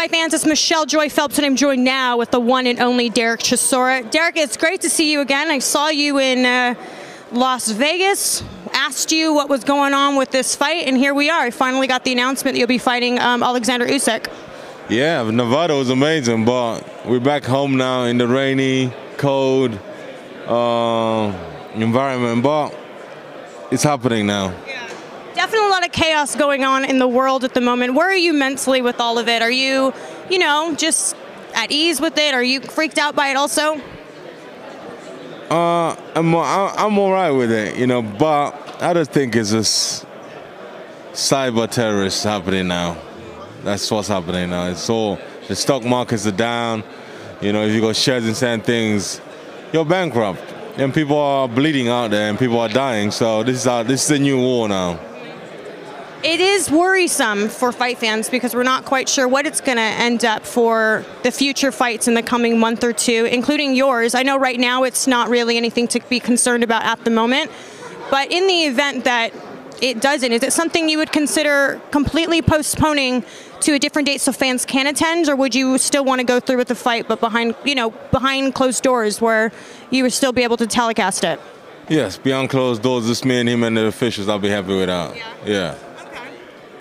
Fight fans, it's Michelle Joy Phelps, and I'm joined now with the one and only Dereck Chisora. Dereck, it's great to see you again. I saw you in uh, Las Vegas, asked you what was going on with this fight, and here we are. I finally got the announcement that you'll be fighting um, Alexander Usyk. Yeah, Nevada was amazing, but we're back home now in the rainy, cold uh, environment, but it's happening now. Yeah. Definitely a lot of chaos going on in the world at the moment. Where are you mentally with all of it? Are you, you know, just at ease with it? Are you freaked out by it also? Uh, I'm I'm all right with it, you know, but I just think it's just cyber terrorists happening now. That's what's happening now. It's all the stock markets are down. You know, if you got shares in certain things, you're bankrupt, and people are bleeding out there, and people are dying. So this is our, this is a new war now. It is worrisome for fight fans because we're not quite sure what it's going to end up for the future fights in the coming month or two, including yours. I know right now it's not really anything to be concerned about at the moment, but in the event that it doesn't, is it something you would consider completely postponing to a different date so fans can attend, or would you still want to go through with the fight, but behind you know behind closed doors where you would still be able to telecast it? Yes, behind closed doors, just me and him and the officials. I'll be happy with that. Yeah. yeah.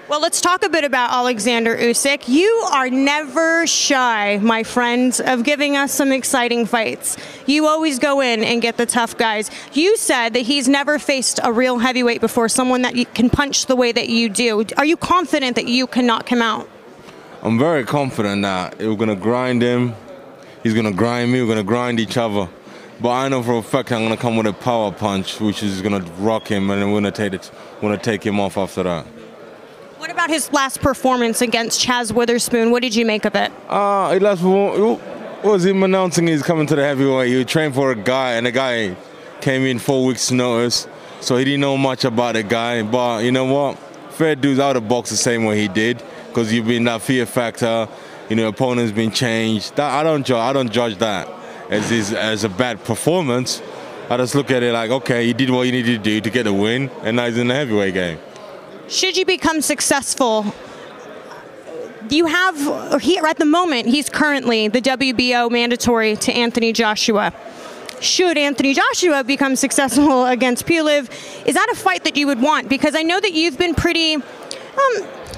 Well, let's talk a bit about Alexander Usyk. You are never shy, my friends, of giving us some exciting fights. You always go in and get the tough guys. You said that he's never faced a real heavyweight before, someone that can punch the way that you do. Are you confident that you can knock him out? I'm very confident that we're going to grind him. He's going to grind me. We're going to grind each other. But I know for a fact I'm going to come with a power punch, which is going to rock him, and we're going to take it. We're going to take him off after that. What about his last performance against Chazz Witherspoon? What did you make of it? Uh, his last was him announcing he's coming to the heavyweight. He trained for a guy, and the guy came in four weeks' notice, so he didn't know much about the guy. But you know what? Fair dude's out of box the same way he did, because you've been that fear factor. You know, opponent's been changed. That, I don't judge. I don't judge that as as a bad performance. I just look at it like, okay, you did what you needed to do to get the win, and now he's in the heavyweight game. Should you become successful, you have at the moment he's currently the WBO mandatory to Anthony Joshua. Should Anthony Joshua become successful against Pulev, is that a fight that you would want? Because I know that you've been pretty, um,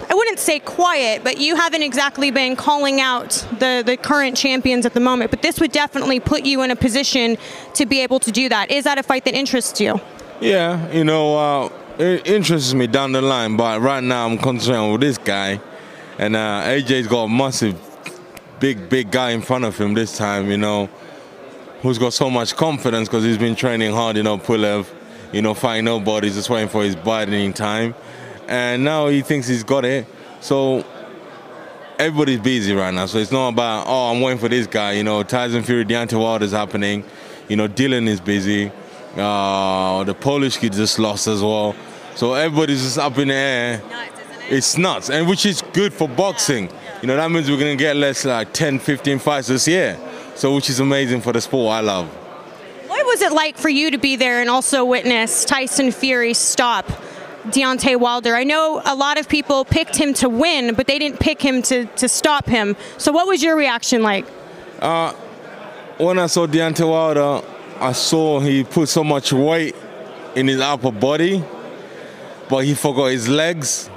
I wouldn't say quiet, but you haven't exactly been calling out the, the current champions at the moment. But this would definitely put you in a position to be able to do that. Is that a fight that interests you? Yeah, you know, uh, it interests me down the line, but right now I'm concerned with this guy. And uh, AJ's got a massive, big, big guy in front of him this time, you know, who's got so much confidence because he's been training hard, you know, Pulev, you know, fighting nobody, just waiting for his biting time. And now he thinks he's got it. So everybody's busy right now. So it's not about, oh, I'm waiting for this guy. You know, Tyson Fury, Deontay is happening. You know, Dillian is busy. Uh, the Polish kid just lost as well. So everybody's just up in the air. Nuts, it? It's nuts, and which is good for boxing. Yeah. You know, that means we're going to get less like 10, 15 fights this year. So which is amazing for the sport I love. What was it like for you to be there and also witness Tyson Fury stop Deontay Wilder? I know a lot of people picked him to win, but they didn't pick him to, to stop him. So what was your reaction like? Uh, when I saw Deontay Wilder, I saw he put so much weight in his upper body, but he forgot his legs.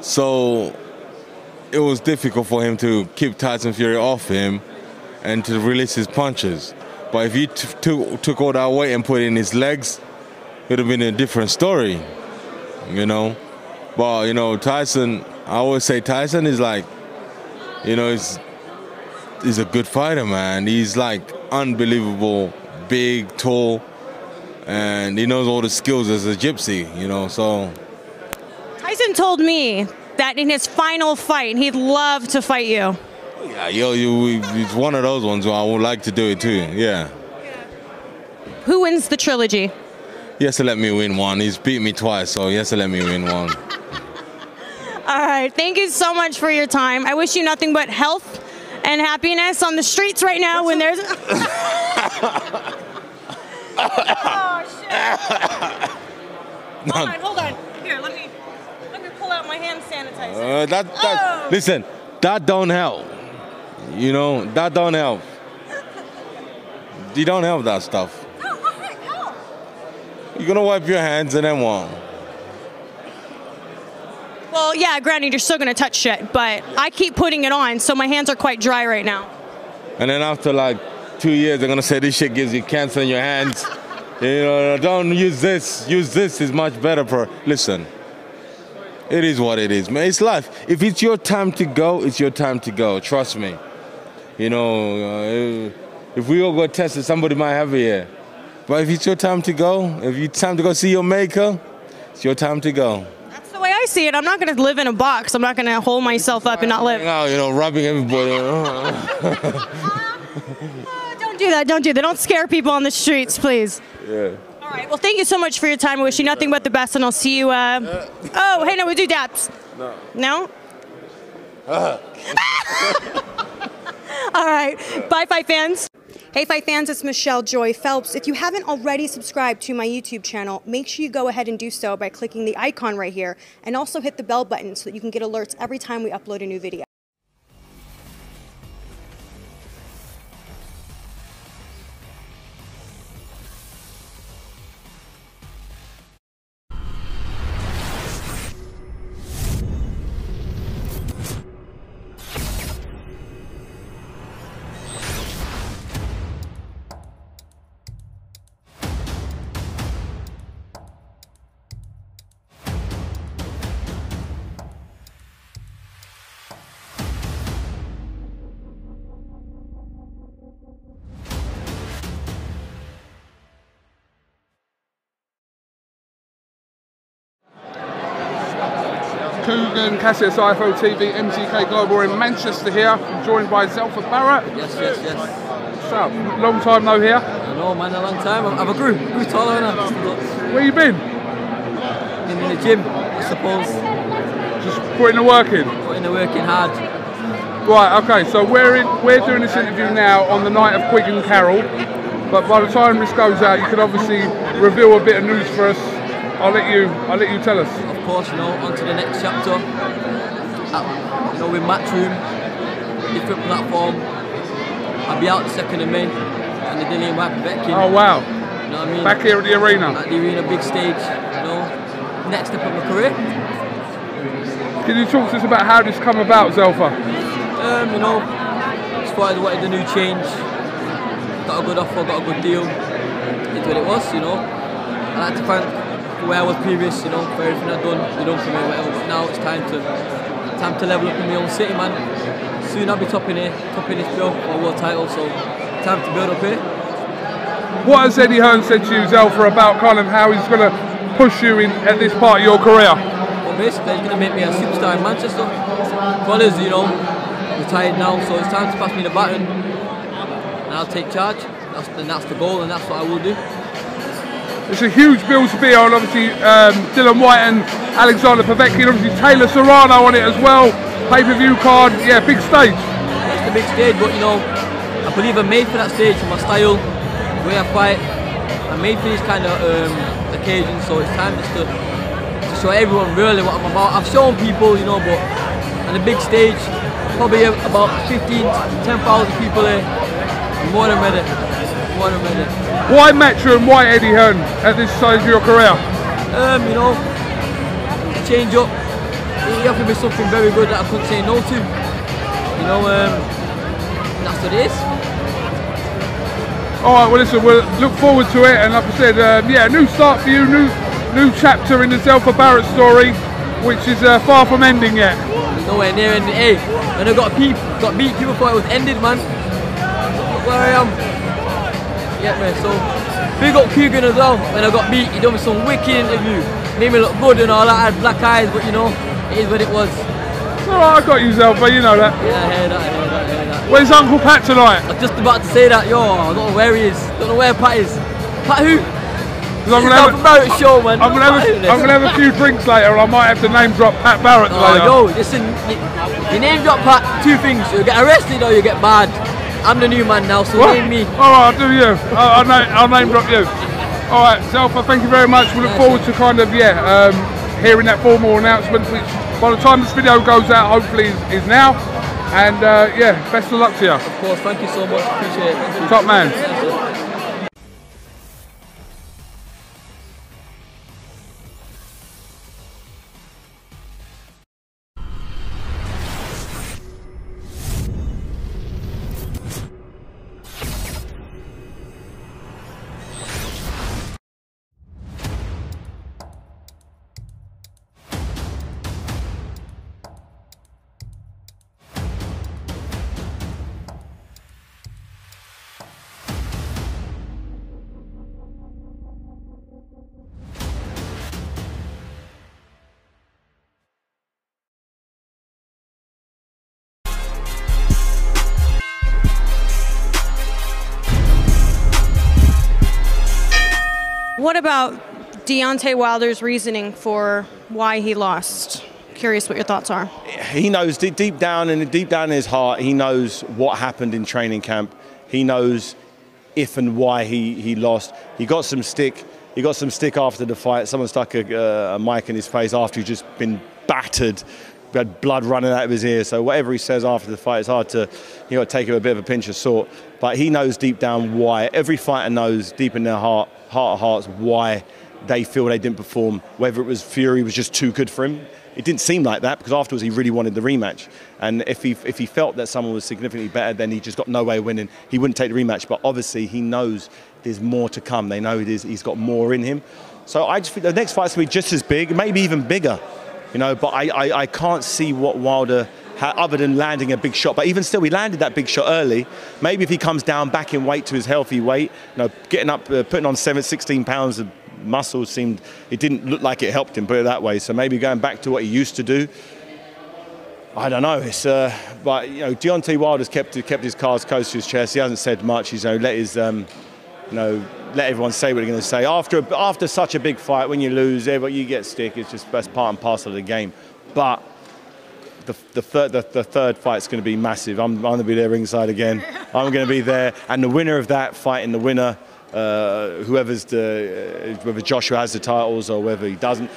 So it was difficult for him to keep Tyson Fury off him and to release his punches. But if he took all that weight and put in his legs, it would have been a different story, you know. But, you know, Tyson, I always say Tyson is like, you know, he's, he's a good fighter, man. He's like unbelievable big, tall, and he knows all the skills as a gypsy, you know, so. Tyson told me that in his final fight, he'd love to fight you. Yeah, yo, you, it's one of those ones where I would like to do it too, yeah. Who wins the trilogy? He has to let me win one. He's beat me twice, so he has to let me win one. All right, thank you so much for your time. I wish you nothing but health and happiness on the streets right now when there's. hold on, hold on. Here, let me let me pull out my hand sanitizer. Uh, that, that, oh. Listen, that don't help. You know, that don't help. You don't help that stuff. You're gonna wipe your hands and then what? Well, yeah, granted, you're still going to touch shit, but I keep putting it on, so my hands are quite dry right now. And then after like two years, they're gonna say this shit gives you cancer in your hands. you know, don't use this. Use this is much better for. Listen, it is what it is, man. It's life. If it's your time to go, it's your time to go. Trust me. You know, uh, if we all got tested, somebody might have it here. But if it's your time to go, if it's time to go see your maker, it's your time to go. That's the way I see it. I'm not going to live in a box. I'm not going to hold myself up and not live. Oh, you know, rubbing everybody. Don't do that. Don't do that. Don't scare people on the streets, please. yeah. All right. Well, thank you so much for your time. I wish you nothing but the best, and I'll see you. Uh... Oh, hey, no, we do daps. No. No? All right. Bye, Fight fans. Hey, Fight fans, it's Michelle Joy Phelps. If you haven't already subscribed to my YouTube channel, make sure you go ahead and do so by clicking the icon right here and also hit the bell button so that you can get alerts every time we upload a new video. Coogan, Cassius IFO TV, MGK Global in Manchester here, joined by Zelfa Barrett. Yes, yes, yes. So. Long time no here. I know, man, a long time. I've a grew, grew taller and I've Where you been? been in the gym, I suppose. Just putting the work in. Putting the work in hard. Right, okay, so we're in we're doing this interview now on the night of Quigg and Carroll. But by the time this goes out you can obviously reveal a bit of news for us. I'll let you I'll let you tell us. Of course, you know, on to the next chapter. Uh, you know, with Matchroom, different platform. I'll be out the 2nd of May on the Dillian Whyte Vetkin. Oh wow. You know what I mean? Back here at the arena. At the arena, big stage, you know. Next step of my career. Can you talk to us about how this come about, Zelfa? Um, you know, as far as wanted the new change, got a good offer, got a good deal. It's what it was, you know. I like to thank where I was previous, you know, for everything I've done, they done for me, whatever. But now it's time to time to level up in my own city, man. Soon I'll be topping it, topping this bill for a world title, so time to build up here. What has Eddie Hearn said to you, Zelfa, about kind of how he's gonna push you in at this part of your career? But basically, it's going to make me a superstar in Manchester. Connors, you know, retired now, so it's time to pass me the baton, and I'll take charge. That's the, that's the goal, and that's what I will do. It's a huge bill to be on, obviously um, Dillian Whyte and Alexander Povetkin, obviously Taylor Serrano on it as well. Pay-per-view card, yeah, big stage. It's the big stage, but you know, I believe I'm made for that stage for my style, the way I fight. I'm made for these kind of um, occasions, so it's time just to, to show everyone really what I'm about. I've shown people, you know, but on the big stage, probably about 15, 10,000 people there. I'm more than ready. More than ready. Why Metro and why Eddie Hearn at this stage of your career? Um, you know, change up. He offered me something very good that I couldn't say no to. You know, um, that's what it is. All right, well listen, we'll look forward to it, and like I said, um, yeah, new start for you, new new chapter in the Zelfa Barrett story, which is uh, far from ending yet. There's nowhere near ending. Hey, when I got beat, got beat, people thought it was ended, man. Look where I am. Yeah, man. So big up Coogan as well. When I got beat, he done me some wicked interview. Made me look good and all that. I had black eyes, but you know, it is what it was. All right, I got you, Zelfa, you know that. Yeah, I hear that. I hear that. I hear that. Where's Uncle Pat tonight? I was just about to say that. Yo, I don't know where he is. Don't know where Pat is. Pat who? I'm gonna have, Barrett show, man. I'm gonna have, a? I'm gonna have a few drinks later, I might have to name drop Pat Barrett Oh, later. yo, listen, you, you name drop Pat, two things. You get arrested or you get banned. I'm the new man now, so What? name me. All right, I'll do you. I'll, I'll, name, I'll name drop you. All right, Zelfa, thank you very much. We look forward to kind of yeah, um, hearing that formal announcement, which by the time this video goes out, hopefully is, is now. And uh, yeah, best of luck to you. Of course, thank you so much. Appreciate it. Top man. What about Deontay Wilder's reasoning for why he lost? Curious what your thoughts are. he knows deep, down and deep down in his heart, he knows what happened in training camp. He knows if and why he, he lost. He got some stick. He got some stick after the fight. Someone stuck a, uh, a mic in his face after he'd just been battered. Had blood running out of his ear. So whatever he says after the fight, it's hard to you know take with a bit of a pinch of salt. But he knows deep down why. Every fighter knows deep in their heart, heart of hearts, why they feel they didn't perform. Whether it was Fury was just too good for him. It didn't seem like that because afterwards he really wanted the rematch. And if he if he felt that someone was significantly better, then he just got no way of winning. He wouldn't take the rematch. But obviously he knows there's more to come. They know he's got more in him. So I just think the next fight's gonna be just as big, maybe even bigger. You know, but I, I, I can't see what Wilder other than landing a big shot. But even still, he landed that big shot early. Maybe if he comes down back in weight to his healthy weight, you know, getting up, uh, putting on seven, 16 pounds of muscle seemed, it didn't look like it helped him, put it that way. So maybe going back to what he used to do. I don't know. It's uh, but you know, Deontay Wilder's kept kept his cards close to his chest. He hasn't said much. He's you know, let his um, you know let everyone say what they're going to say. After after such a big fight, when you lose, everybody you get stick. It's just that's part and parcel of the game. But the, the third the, the third fight's going to be massive. I'm, I'm going to be there ringside again. I'm going to be there, and the winner of that fight and the winner, uh, whoever's the uh, whether Joshua has the titles or whether he doesn't.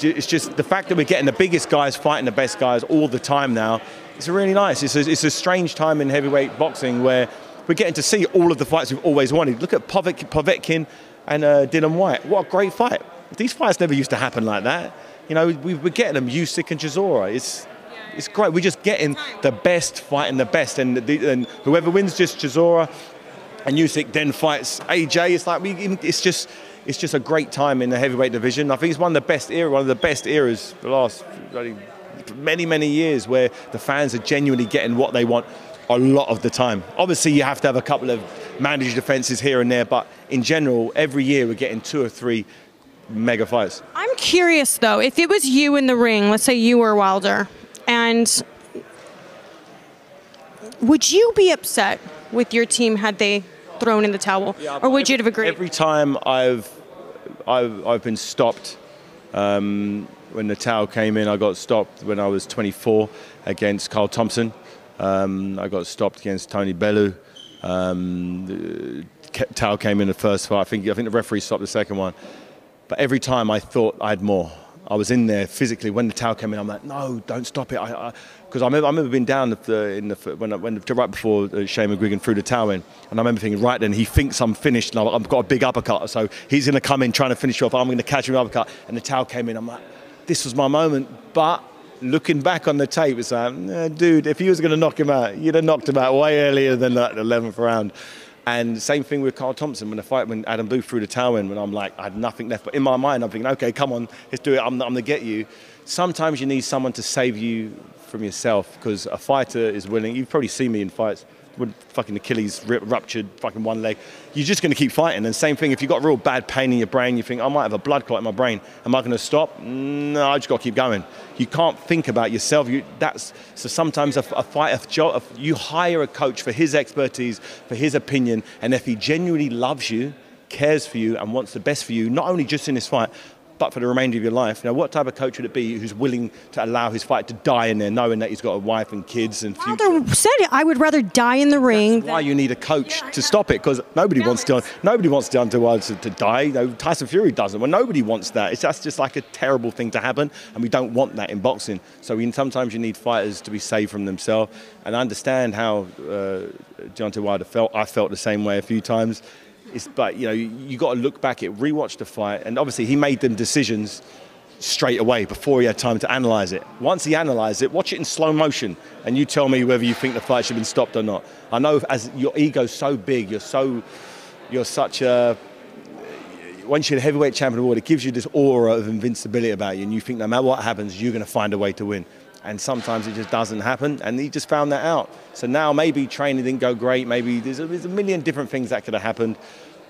It's just the fact that we're getting the biggest guys fighting the best guys all the time now. It's really nice. It's a, it's a strange time in heavyweight boxing where we're getting to see all of the fights we've always wanted. Look at Povetkin and uh, Dillian Whyte. What a great fight. These fights never used to happen like that. You know, we, we're getting them, Usyk and Chisora. It's, it's great. We're just getting the best fighting the best. And, the, and whoever wins just Chisora and Usyk then fights AJ. It's like we, it's just it's just a great time in the heavyweight division. I think it's one of the best era, one of the best eras the last many many years where the fans are genuinely getting what they want a lot of the time. Obviously, you have to have a couple of managed defenses here and there, but in general, every year we're getting two or three mega fights. I'm curious though, if it was you in the ring, let's say you were Wilder, and would you be upset with your team had they thrown in the towel, or would you have agreed? Every time I've I've, I've been stopped. Um, when the towel came in, I got stopped when I was 24 against Carl Thompson. Um, I got stopped against Tony Bellew. Um, the towel came in the first fight. I think I think the referee stopped the second one. But every time I thought I had more. I was in there physically when the towel came in. I'm like, no, don't stop it. Because I, I, remember, I remember being down the, in the when, when right before uh, Shane McGuigan threw the towel in, and I remember thinking, right then he thinks I'm finished, and I've got a big uppercut, so he's going to come in trying to finish off. I'm going to catch him with uppercut, and the towel came in. I'm like, this was my moment. But looking back on the tape, it's like, dude, if he was going to knock him out, you'd have knocked him out way earlier than that 11th round. And same thing with Carl Thompson when the fight when Adam Booth threw the towel in when I'm like I had nothing left. But in my mind I'm thinking, okay, come on, let's do it. I'm, I'm gonna get you. Sometimes you need someone to save you from yourself because a fighter is willing. You've probably seen me in fights when fucking Achilles ruptured, fucking one leg. You're just going to keep fighting. And same thing, if you've got real bad pain in your brain, you think, I might have a blood clot in my brain. Am I going to stop? No, I just got to keep going. You can't think about yourself. You, that's so sometimes a, a fighter, you hire a coach for his expertise, for his opinion, and if he genuinely loves you, cares for you, and wants the best for you, not only just in this fight, but for the remainder of your life, you know, what type of coach would it be who's willing to allow his fight to die in there, knowing that he's got a wife and kids and future? Wilder said it. I would rather die in the ring. why you need a coach to stop it because nobody wants to nobody wants Deontay Wilder to, to die. You know, Tyson Fury doesn't. Well, nobody wants that. It's that's just like a terrible thing to happen, and we don't want that in boxing. So we, sometimes you need fighters to be saved from themselves. And I understand how uh, Deontay Wilder felt. I felt the same way a few times. It's, but you know, you, got to look back at rewatch the fight, and obviously he made them decisions straight away before he had time to analyze it. Once he analyzed it, watch it in slow motion, and you tell me whether you think the fight should have been stopped or not. I know as your ego's so big, you're so, you're such a. Once you're the heavyweight champion of the world, it gives you this aura of invincibility about you, and you think no matter what happens, you're going to find a way to win. And sometimes it just doesn't happen, and he just found that out. So now maybe training didn't go great, maybe there's a, there's a million different things that could have happened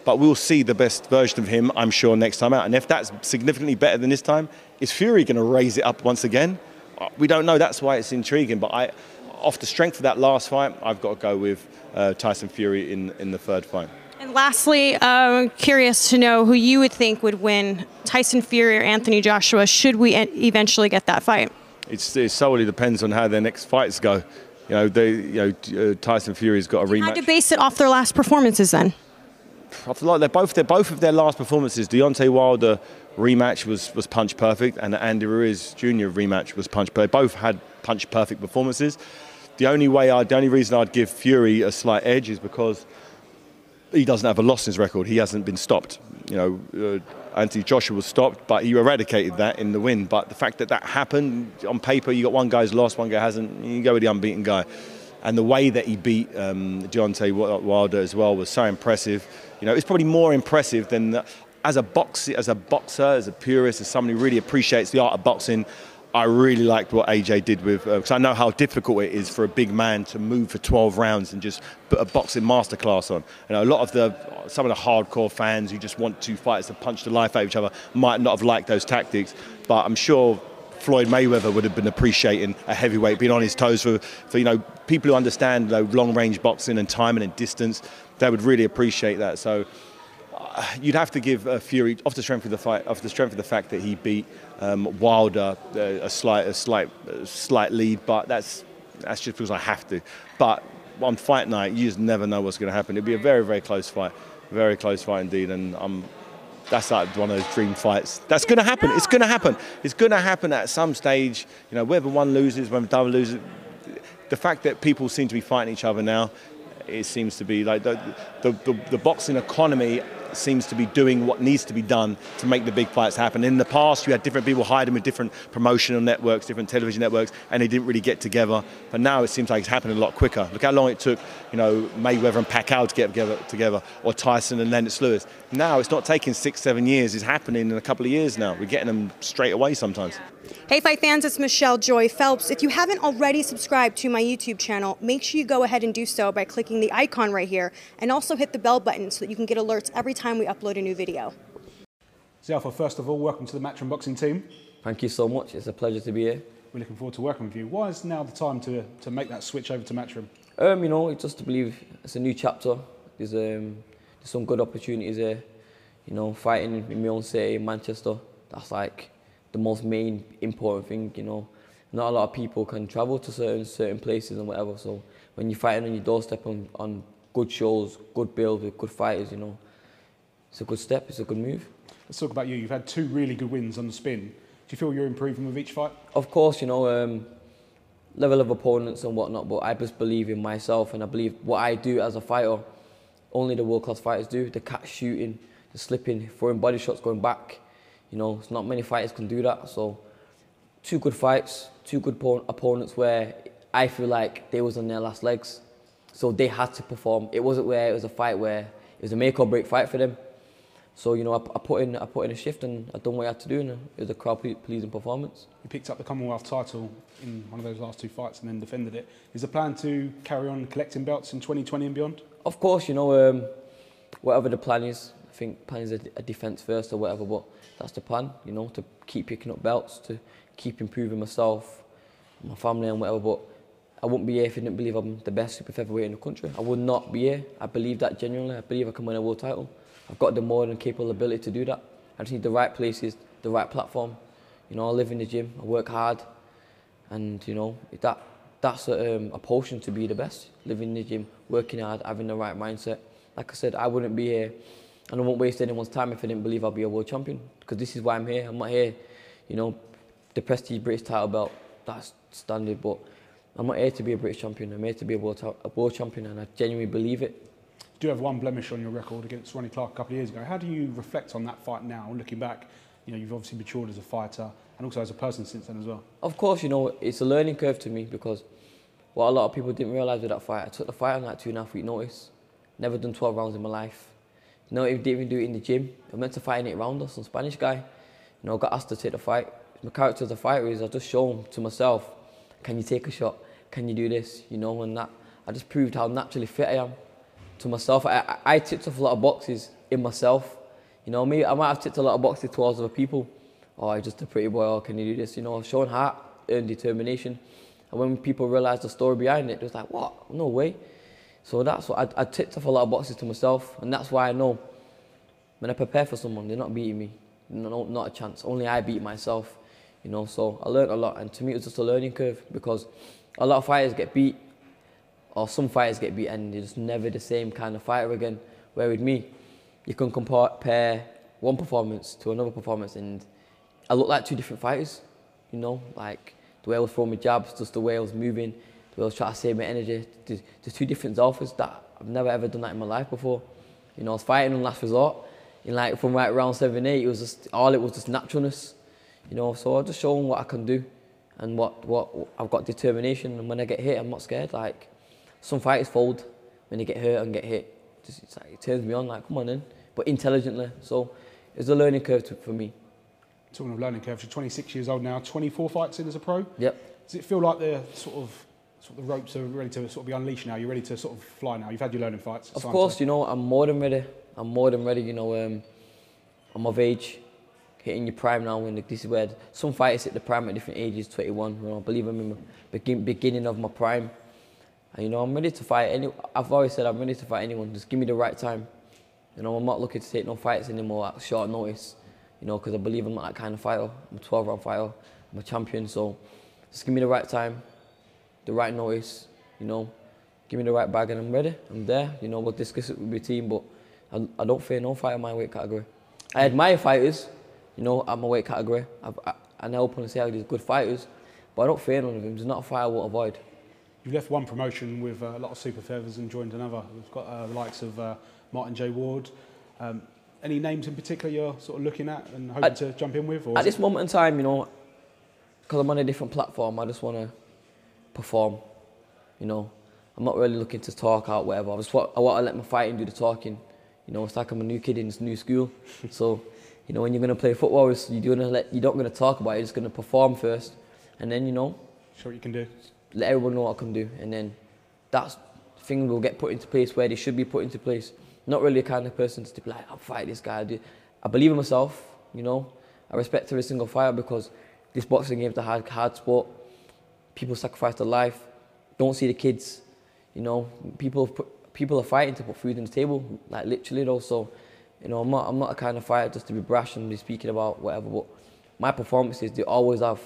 but we'll see the best version of him, I'm sure, next time out. And if that's significantly better than this time, is Fury going to raise it up once again? Uh, We don't know. That's why it's intriguing. But I, off the strength of that last fight, I've got to go with uh, Tyson Fury in, in the third fight. And lastly, uh, curious to know who you would think would win, Tyson Fury or Anthony Joshua, should we eventually get that fight? It's, it solely depends on how their next fights go. You know, they, you know, uh, Tyson Fury's got a Had rematch. How to base it off their last performances then. I feel like they're both they're both of their last performances. Deontay Wilder rematch was was punch perfect, and the Andy Ruiz Jr. rematch was punch perfect. Both had punch perfect performances. The only way I, the only reason I'd give Fury a slight edge is because he doesn't have a loss in his record. He hasn't been stopped. You know, uh, Anthony Joshua was stopped, but he eradicated that in the win. But the fact that that happened on paper, you got one guy's lost, one guy hasn't. You go with the unbeaten guy. And the way that he beat um, Deontay Wilder as well was so impressive. You know, it's probably more impressive than the, as a box, as a boxer, as a purist, as somebody who really appreciates the art of boxing. I really liked what AJ did with, because I know how difficult it is for a big man to move for 12 rounds and just put a boxing masterclass on. You know, a lot of the, some of the hardcore fans who just want two fighters to punch the life out of each other might not have liked those tactics, but I'm sure Floyd Mayweather would have been appreciating a heavyweight being on his toes for, for you know people who understand you know, long range boxing and timing and distance. They would really appreciate that. So uh, you'd have to give uh, Fury off the strength of the fight, off the strength of the fact that he beat um, Wilder uh, a slight, a slight, slight lead. But that's that's just because I have to. But on fight night, you just never know what's going to happen. It'll be a very, very close fight, very close fight indeed. And I'm that's like one of those dream fights. That's going to happen. It's going to happen. It's going to happen at some stage. You know, whether one loses, whether the other loses. The fact that people seem to be fighting each other now, it seems to be like the the, the, the boxing economy seems to be doing what needs to be done to make the big fights happen. In the past, you had different people hiding with different promotional networks, different television networks, and they didn't really get together. But now it seems like it's happening a lot quicker. Look how long it took, you know, Mayweather and Pacquiao to get together, together or Tyson and Lennox Lewis. Now it's not taking six, seven years. It's happening in a couple of years now. We're getting them straight away sometimes. Hey, fight fans, it's Michelle Joy Phelps. If you haven't already subscribed to my YouTube channel, make sure you go ahead and do so by clicking the icon right here and also hit the bell button so that you can get alerts every time we upload a new video. Zelfa, first of all, welcome to the Matchroom Boxing team. Thank you so much. It's a pleasure to be here. We're looking forward to working with you. Why is now the time to, to make that switch over to Matchroom? Um, you know, it's just to believe it's a new chapter. There's um, there's some good opportunities here. You know, fighting in my own city, Manchester. That's like the most main important thing. You know, not a lot of people can travel to certain certain places and whatever. So when you're fighting on your doorstep on, on good shows, good build with good fighters, you know, it's a good step. It's a good move. Let's talk about you. You've had two really good wins on the spin. Do you feel you're improving with each fight? Of course, you know, um, level of opponents and whatnot, but I just believe in myself and I believe what I do as a fighter, only the world class fighters do. The cat shooting, the slipping, throwing body shots, going back. You know, it's not many fighters can do that. So, two good fights, two good oppo- opponents where I feel like they was on their last legs. So they had to perform. It wasn't where it was a fight where it was a make or break fight for them. So you know, I, I put in I put in a shift and I done what I had to do, and it was a crowd pleasing performance. You picked up the Commonwealth title in one of those last two fights and then defended it. Is the plan to carry on collecting belts in 2020 and beyond? Of course, you know, um, whatever the plan is, I think plan is a, a defence first or whatever, but that's the plan, you know, to keep picking up belts, to keep improving myself, my family and whatever, but I wouldn't be here if I didn't believe I'm the best super featherweight in the country. I would not be here. I believe that genuinely. I believe I can win a world title. I've got the more than capable ability to do that. I just need the right places, the right platform. You know, I live in the gym, I work hard, and you know that that's a, um, a potion to be the best. Living in the gym, working hard, having the right mindset. Like I said, I wouldn't be here, and I won't waste anyone's time if I didn't believe I'd be a world champion. Because this is why I'm here. I'm not here, you know, the prestige British title belt. That's standard, but I'm not here to be a British champion. I'm here to be a world, a world champion, and I genuinely believe it. Do have one blemish on your record against Ronnie Clark a couple of years ago. How do you reflect on that fight now, looking back? You know, you've obviously matured as a fighter and also as a person since then as well. Of course, you know, it's a learning curve to me because what a lot of people didn't realise with that fight, I took the fight on like two and a half week notice. Never done 12 rounds in my life. You know, didn't even do it in the gym. I meant to fight in eight rounders, some Spanish guy. You know, got asked to take the fight. My character as a fighter is I just show him to myself, can you take a shot? Can you do this? You know, and that I just proved how naturally fit I am to myself. I, I, ticked off a lot of boxes in myself. You know, me, I might have ticked a lot of boxes towards other people. Oh, I'm just a pretty boy. Oh, can you do this? You know, showing heart and determination. And when people realised the story behind it, it was like, what? No way. So that's what I, I ticked off a lot of boxes to myself, and that's why I know when I prepare for someone, they're not beating me. No, not a chance. Only I beat myself. You know, so I learned a lot, and to me, it was just a learning curve because a lot of fighters get beat, or some fighters get beat, and they're just never the same kind of fighter again. Where with me, you can compare one performance to another performance, and I look like two different fighters. You know, like the way I was throwing my jabs, just the way I was moving, the way I was trying to save my energy. There's, two different Zelfas that I've never ever done that in my life before. You know, I was fighting on last resort. In like from right round seven, eight, it was just all it was just naturalness. You know, so I just show them what I can do and what, what I've got determination and when I get hit I'm not scared. Like some fighters fold when they get hurt and get hit. Just, it's like, it turns me on like come on in. But intelligently. So it's a learning curve to, for me. Talking of learning curves, you're 26 years old now, 24 fights in as a pro. Yep. Does it feel like the sort of sort of the ropes are ready to sort of be unleashed now? You're ready to sort of fly now. You've had your learning fights. Of course, to... you know I'm more than ready. I'm more than ready. You know, um, I'm of age, hitting your prime now. When this is where some fighters hit the prime at different ages. 21. You know, I believe I'm in the begin, beginning of my prime. And you know, I'm ready to fight. Any, I've always said I'm ready to fight anyone. Just give me the right time. You know, I'm not looking to take no fights anymore at short notice you know, because I believe I'm that kind of fighter. I'm a 12 round fighter, I'm a champion, so just give me the right time, the right notice, you know, give me the right bag and I'm ready. I'm there, you know, we'll discuss it with my team, but I, I don't fear no fight in my weight category. I admire fighters, you know, at my weight category. I, I know openly say oh, these good fighters, but I don't fear none of them. There's not a fight I won't avoid. You've left one promotion with uh, a lot of super feathers and joined another. We've got uh, the likes of uh, Martin J. Ward. Um, any names in particular you're sort of looking at and hoping at, to jump in with? at this moment in time, you know, because I'm on a different platform, I just want to perform. You know, I'm not really looking to talk out whatever. I just want, I want to let my fighting do the talking. You know, it's like I'm a new kid in this new school. so, you know, when you're going to play football, you're gonna let you're not going to talk about it. You're just going to perform first, and then you know, show what you can do. Let everyone know what I can do, and then that's things will get put into place where they should be put into place not really a kind of person to be like, I'll fight this guy. I believe in myself, you know. I respect every single fighter because this boxing game is a hard, hard sport. People sacrifice their life. Don't see the kids, you know. People put, people are fighting to put food on the table, like literally though. So, you know, I'm not, I'm not a kind of fighter just to be brash and be speaking about whatever. But my performances, they always have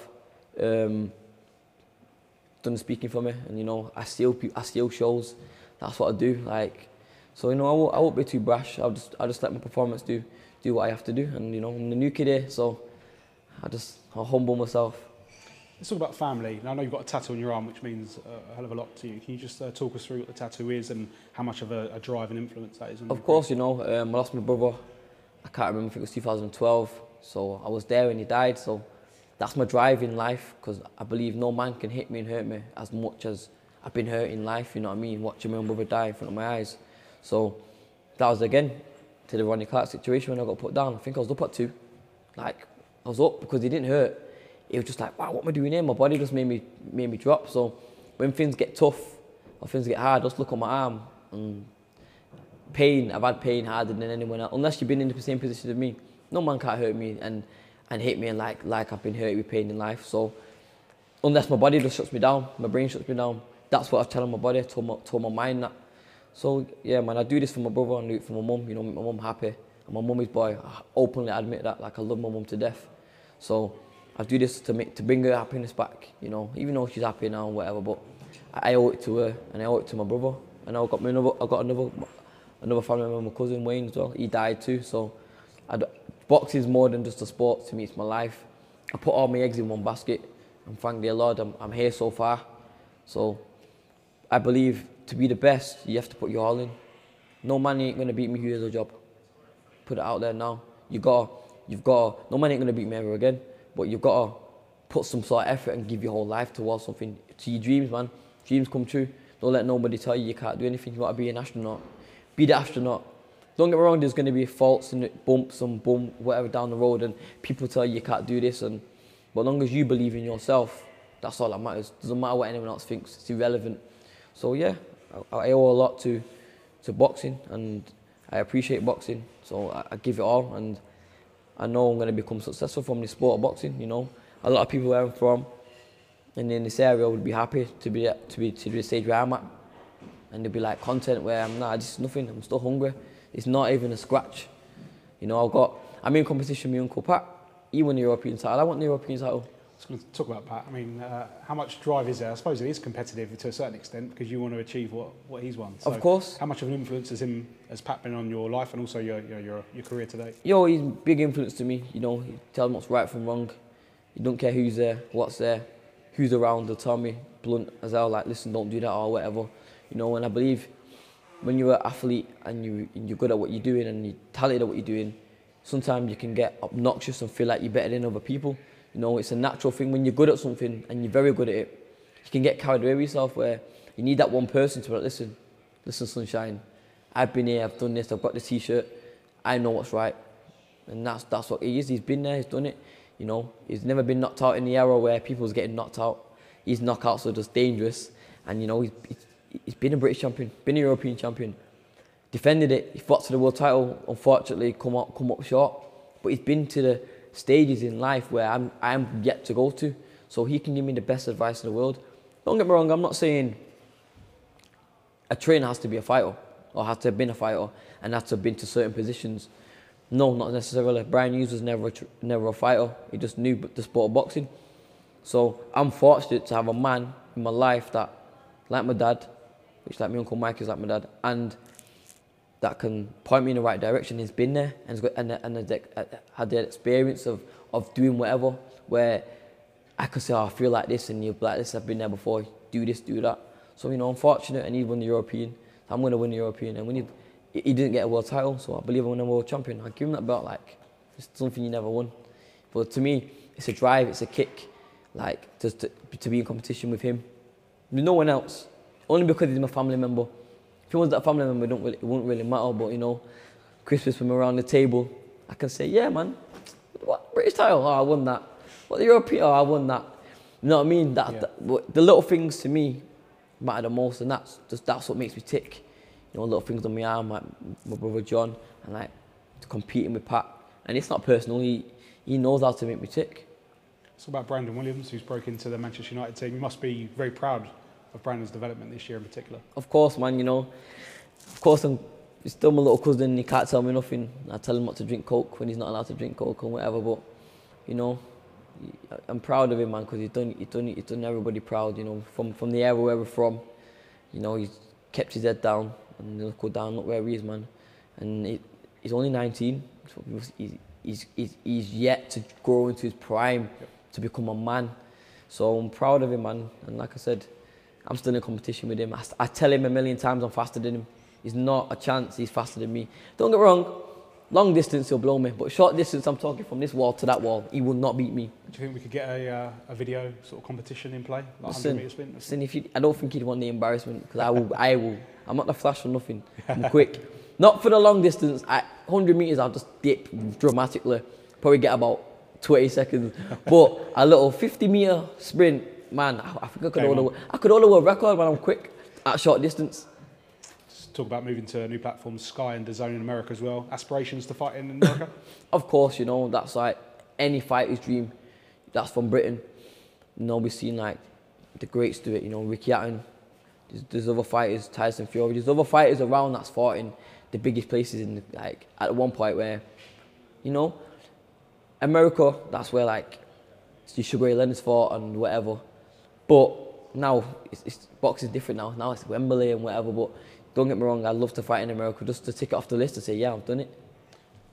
um, done speaking for me, and you know, I steal, I steal shows. That's what I do. Like, so you know, I won't, I won't be too brash. I'll just I'll just let my performance do do what I have to do. And you know, I'm the new kid here, so I just I'll humble myself. Let's talk about family. Now, I know you've got a tattoo on your arm, which means a hell of a lot to you. Can you just uh, talk us through what the tattoo is and how much of a, a drive and influence that is? of course, you know, um, I lost my brother. I can't remember. if it was 2012. So I was there when he died. So that's my drive in life because I believe no man can hit me and hurt me as much as I've been hurt in life. You know what I mean? Watching my own brother die in front of my eyes. So that was again to the Ronnie Clark situation when I got put down. I think I was up at two. Like I was up because he didn't hurt. It was just like, wow, what am I doing here? My body just made me made me drop. So when things get tough or things get hard, just look at my arm and pain. I've had pain harder than anyone else. Unless you've been in the same position as me, no man can't hurt me and and hit me and like like I've been hurt with pain in life. So unless my body just shuts me down, my brain shuts me down. That's what I was telling my body. I told my, told my mind that so yeah, man, I do this for my brother and do it for my mum. You know, make my mum happy. And my mummy's boy, I openly admit that. Like I love my mum to death. So I do this to make to bring her happiness back. You know, even though she's happy now and whatever, but I, owe it to her and I owe it to my brother. And I got another. I got another another family member, my cousin Wayne as well. He died too. So I boxing is more than just a sport to me. It's my life. I put all my eggs in one basket, and thank the Lord, I'm, I'm here so far. So I believe to be the best, you have to put your all in. No man ain't gonna beat me who has a job. Put it out there now. You got, you've got. No man ain't gonna beat me ever again. But you've got to put some sort of effort and give your whole life towards something. To your dreams, man. Dreams come true. Don't let nobody tell you you can't do anything. You want to be an astronaut. Be the astronaut. Don't get me wrong. There's going to be faults and bumps and boom, whatever down the road, and people tell you you can't do this. And but as long as you believe in yourself, that's all that matters. Doesn't matter what anyone else thinks. It's irrelevant. So yeah, I, I owe a lot to to boxing, and I appreciate boxing. So I, I give it all, and I know I'm going to become successful from this sport of boxing. You know, a lot of people where I'm from, and in this area would be happy to be to be to the stage where I'm at, and they'd be like content where I'm not. This is nothing. I'm still hungry. It's not even a scratch. You know, I've got. I'm in competition with my uncle Pat. He won the European title. I want the European title. I was going to talk about Pat. I mean, uh, how much drive is there? I suppose it is competitive to a certain extent because you want to achieve what, what he's won. So of course. How much of an influence has him has Pat been on your life and also your your, your, your career today? Yo, he's a big influence to me. You know, he tells me what's right from wrong. He don't care who's there, what's there, who's around. He'll tell me blunt as hell, like, listen, don't do that or whatever. You know, and I believe when you're an athlete and you you're good at what you're doing and you're talented at what you're doing, sometimes you can get obnoxious and feel like you're better than other people. You know, it's a natural thing when you're good at something and you're very good at it. You can get carried away with yourself where you need that one person to be like, listen, listen, sunshine. I've been here, I've done this, I've got the t-shirt. I know what's right. And that's that's what he is. He's been there, he's done it. You know, he's never been knocked out in the era where people's getting knocked out. His knockouts are just dangerous. And you know, he's, he's been a British champion, been a European champion, defended it. He fought to the world title. Unfortunately, come up come up short. But he's been to the stages in life where I'm I'm yet to go to. So he can give me the best advice in the world. Don't get me wrong. I'm not saying a trainer has to be a fighter or has to have been a fighter and has to have been to certain positions. No, not necessarily. Brian Hughes was never a never a fighter. He just knew the sport of boxing. So I'm fortunate to have a man in my life that, like my dad, which like my uncle Mike is like my dad, and that can point me in the right direction. He's been there and, got, and, and has uh, had the experience of, of doing whatever, where I could say, oh, I feel like this, and you'll be like this, I've been there before, do this, do that. So, you know, I'm fortunate, and he won the European. I'm going to win the European. And when he, he didn't get a world title, so I believe to win a world champion. I give him that belt, like, it's something you never won. But to me, it's a drive, it's a kick, like, just to, to be in competition with him. No one else. Only because he's my family member. If he was that family member, it, don't really, it wouldn't really matter. But, you know, Christmas when we're around the table, I can say, yeah, man, what, British title? Oh, I won that. What, the European? Oh, I won that. You know what I mean? That, yeah. that, the little things to me matter the most, and that's just that's what makes me tick. You know, little things on my arm, like my brother John, and like competing with Pat. And it's not personal. He he knows how to make me tick. It's about Brandon Williams, who's broken into the Manchester United team. You must be very proud of Brandon's development this year in particular. Of course, man. You know, of course, I'm still my little cousin. He can't tell me nothing. I tell him not to drink coke when he's not allowed to drink coke and whatever. But you know, I'm proud of him, man, because he's done, he's done, he's done everybody proud. You know, from from the area where we're from, you know, he's kept his head down and look go down, look where he is, man. And he, he's only 19. So he's, he's, he's, he's yet to grow into his prime yep. to become a man. So I'm proud of him, man. And like I said, I'm still in competition with him. I, I tell him a million times I'm faster than him. He's not a chance he's faster than me. Don't get wrong, Long distance, he'll blow me. But short distance, I'm talking from this wall to that wall, he will not beat me. Do you think we could get a, uh, a video sort of competition in play? Like listen, listen if you, I don't think he'd want the embarrassment because I will, I will. I'm not the flash for nothing. I'm quick. Not for the long distance. At 100 meters, I'll just dip dramatically. Probably get about 20 seconds. but a little 50 meter sprint, man, I, I think I could hold a, I could hold a world record when I'm quick at short distance talk about moving to a new platforms, Sky and DAZN in America as well. Aspirations to fight in America? of course, you know, that's like any fighter's dream. That's from Britain. You know, we've seen like the greats do it, you know, Ricky Hatton. There's, there's other fighters, Tyson Fury. There's other fighters around that's fought in the biggest places in the, like at one point where, you know, America, that's where like Sugar Ray Leonard's fought and whatever. But now it's, it's boxing's different now. Now it's Wembley and whatever. But don't get me wrong, I'd love to fight in America just to tick it off the list and say, yeah, I've done it.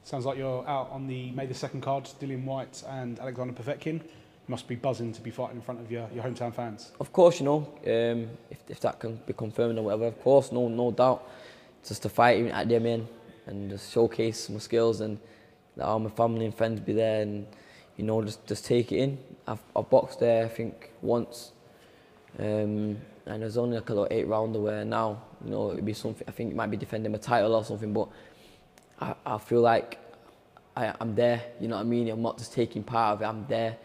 Sounds like you're out on the May the 2nd card, Dillian Whyte and Alexander Povetkin. You must be buzzing to be fighting in front of your, your hometown fans. Of course, you know, um, if, if that can be confirmed or whatever, of course, no no doubt. Just to fight at them in and just showcase my skills and that all my family and friends be there and, you know, just, just take it in. I've, I've boxed there, I think, once. Um, and there's only like a little eight rounder where now, you know, it'd be something, I think it might be defending my title or something, but I, I feel like I, I'm there, you know what I mean? I'm not just taking part of it, I'm there.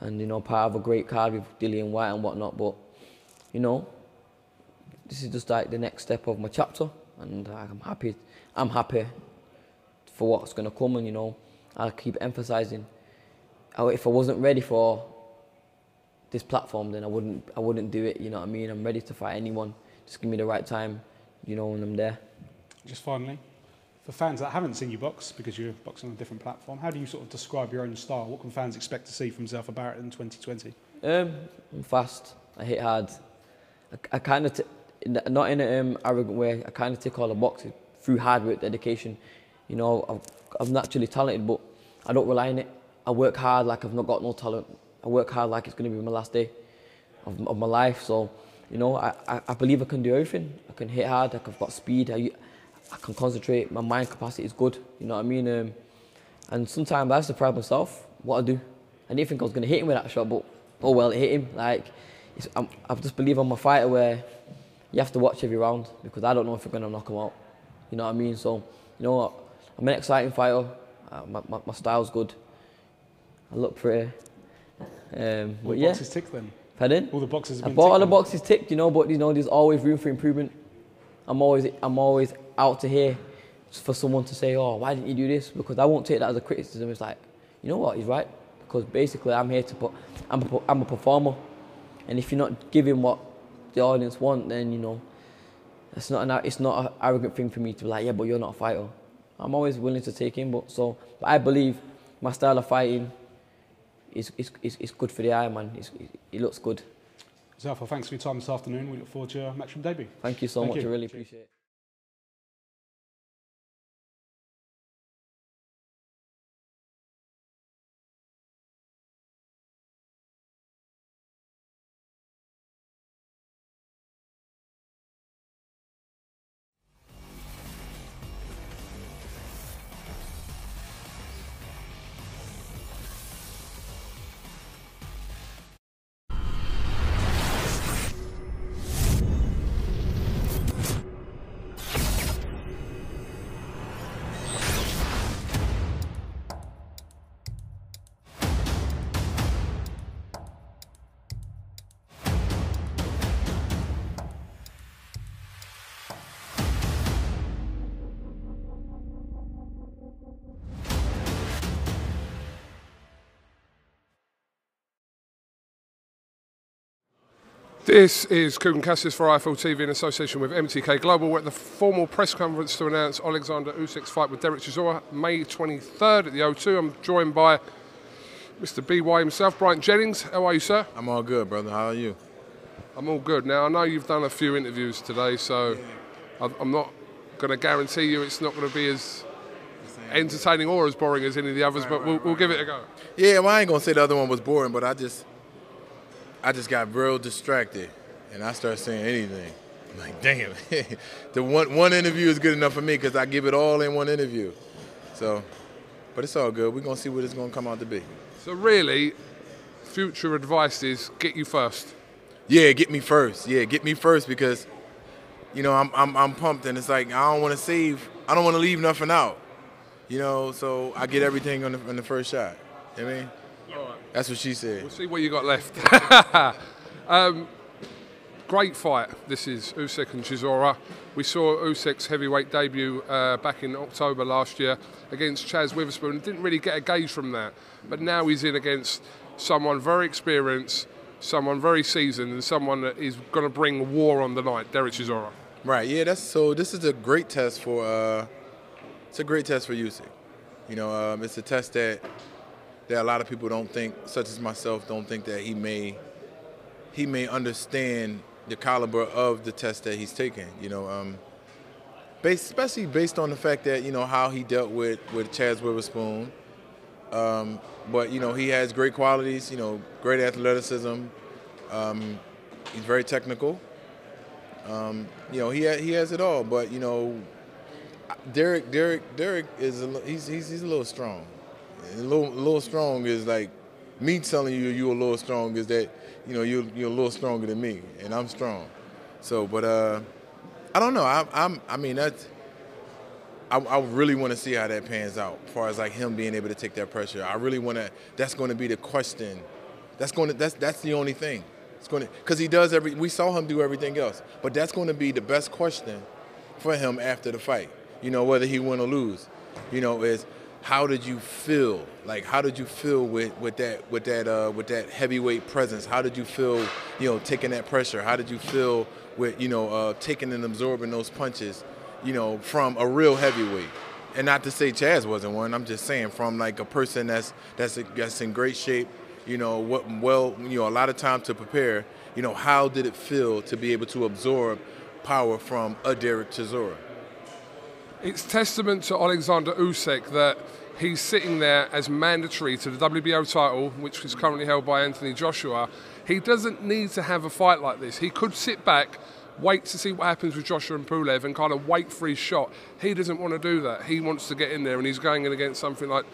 And, you know, part of a great card with Dillian Whyte and whatnot, but, you know, this is just like the next step of my chapter, and I'm happy, I'm happy for what's going to come, and, you know, I'll keep emphasizing. If I wasn't ready for this platform, then I wouldn't, I wouldn't do it, you know what I mean? I'm ready to fight anyone. Just give me the right time, you know, when I'm there. Just finally, for fans that haven't seen you box, because you're boxing on a different platform, how do you sort of describe your own style? What can fans expect to see from Zelfa Barrett in 2020? Um, I'm fast. I hit hard. I, I kind of, not in an um, arrogant way, I kind of tick all the boxes through hard work, dedication. You know, i I'm naturally talented, but I don't rely on it. I work hard like I've not got no talent. I work hard like it's going to be my last day of, of my life. So, you know, I, I, I believe I can do everything. I can hit hard, I've got speed, I, I can concentrate, my mind capacity is good, you know what I mean? Um, and sometimes I surprise myself what I do. I didn't think I was going to hit him with that shot, but oh well, it hit him. Like, i just believe I'm a fighter where you have to watch every round because I don't know if I'm going to knock him out. You know what I mean? So, you know what? I'm an exciting fighter. Uh, my, my, my, style's good. I look pretty. Um, all but the yeah. boxes ticked then? Pardon? All the boxes I bought all the boxes ticked, you know, but you know, there's always room for improvement. I'm always, I'm always out to hear for someone to say, oh, why didn't you do this? Because I won't take that as a criticism. It's like, you know what, he's right. Because basically I'm here to put, I'm a, I'm a performer. And if you're not giving what the audience want, then, you know, it's not, an, it's not an arrogant thing for me to be like, yeah, but you're not a fighter. I'm always willing to take in, but so, but I believe my style of fighting is, is, is good for the eye, man. It's, it, looks good. Zelfa, thanks for your time this afternoon. We look forward to your matchroom debut. Thank you so Thank much. You. I really appreciate it. This is Kugan Cassius for IFL TV in association with MTK Global. We're at the formal press conference to announce Alexander Usyk's fight with Dereck Chisora, May 23rd at the O2. I'm joined by Mr. BY himself, Bryant Jennings. How are you, sir? I'm all good, brother. How are you? I'm all good. Now, I know you've done a few interviews today, so I'm not going to guarantee you it's not going to be as entertaining or as boring as any of the others, right, but we'll, right, we'll give it a go. Yeah, well, I ain't going to say the other one was boring, but I just I just got real distracted, and I started saying anything. I'm like, damn, the one one interview is good enough for me because I give it all in one interview. So, but it's all good. We're gonna see what it's gonna come out to be. So really, future advice is get you first. Yeah, get me first. Yeah, get me first because, you know, I'm I'm, I'm pumped and it's like I don't want to save. I don't want to leave nothing out. You know, so I get everything on the, on the first shot. You know I mean? That's what she said. We'll see what you got left. um, great fight. This is Usyk and Chisora. We saw Usyk's heavyweight debut uh, back in October last year against Chazz Witherspoon. Didn't really get a gauge from that, but now he's in against someone very experienced, someone very seasoned, and someone that is going to bring war on the night. Dereck Chisora. Right. Yeah. That's so. This is a great test for. Uh, it's a great test for Usyk. You know, um, it's a test that that a lot of people don't think, such as myself, don't think that he may he may understand the caliber of the test that he's taking. You know, um, based, especially based on the fact that you know how he dealt with with Chazz Witherspoon. Um, but you know, he has great qualities. You know, great athleticism. Um, he's very technical. Um, you know, he ha- he has it all. But you know, Dereck Dereck Dereck is a, he's, he's he's a little strong. A little, strong is like me telling you you're a little strong is that you know you're, you're a little stronger than me and I'm strong. So, but uh, I don't know. I, I'm I mean that's I, I really want to see how that pans out as far as like him being able to take that pressure. I really want to. That's going to be the question. That's going to that's that's the only thing. It's going to because he does every. We saw him do everything else, but that's going to be the best question for him after the fight. You know whether he win or lose. You know is how did you feel? Like how did you feel with, with that with that uh, with that heavyweight presence? How did you feel? You know taking that pressure. How did you feel with you know uh, taking and absorbing those punches? You know from a real heavyweight. And not to say Chazz wasn't one. I'm just saying from like a person that's that's that's in great shape. You know what? Well, you know a lot of time to prepare. You know how did it feel to be able to absorb power from a Dereck Chisora? It's testament to Alexander Usyk that he's sitting there as mandatory to the WBO title, which is currently held by Anthony Joshua. He doesn't need to have a fight like this. He could sit back, wait to see what happens with Joshua and Pulev, and kind of wait for his shot. He doesn't want to do that. He wants to get in there, and he's going in against something like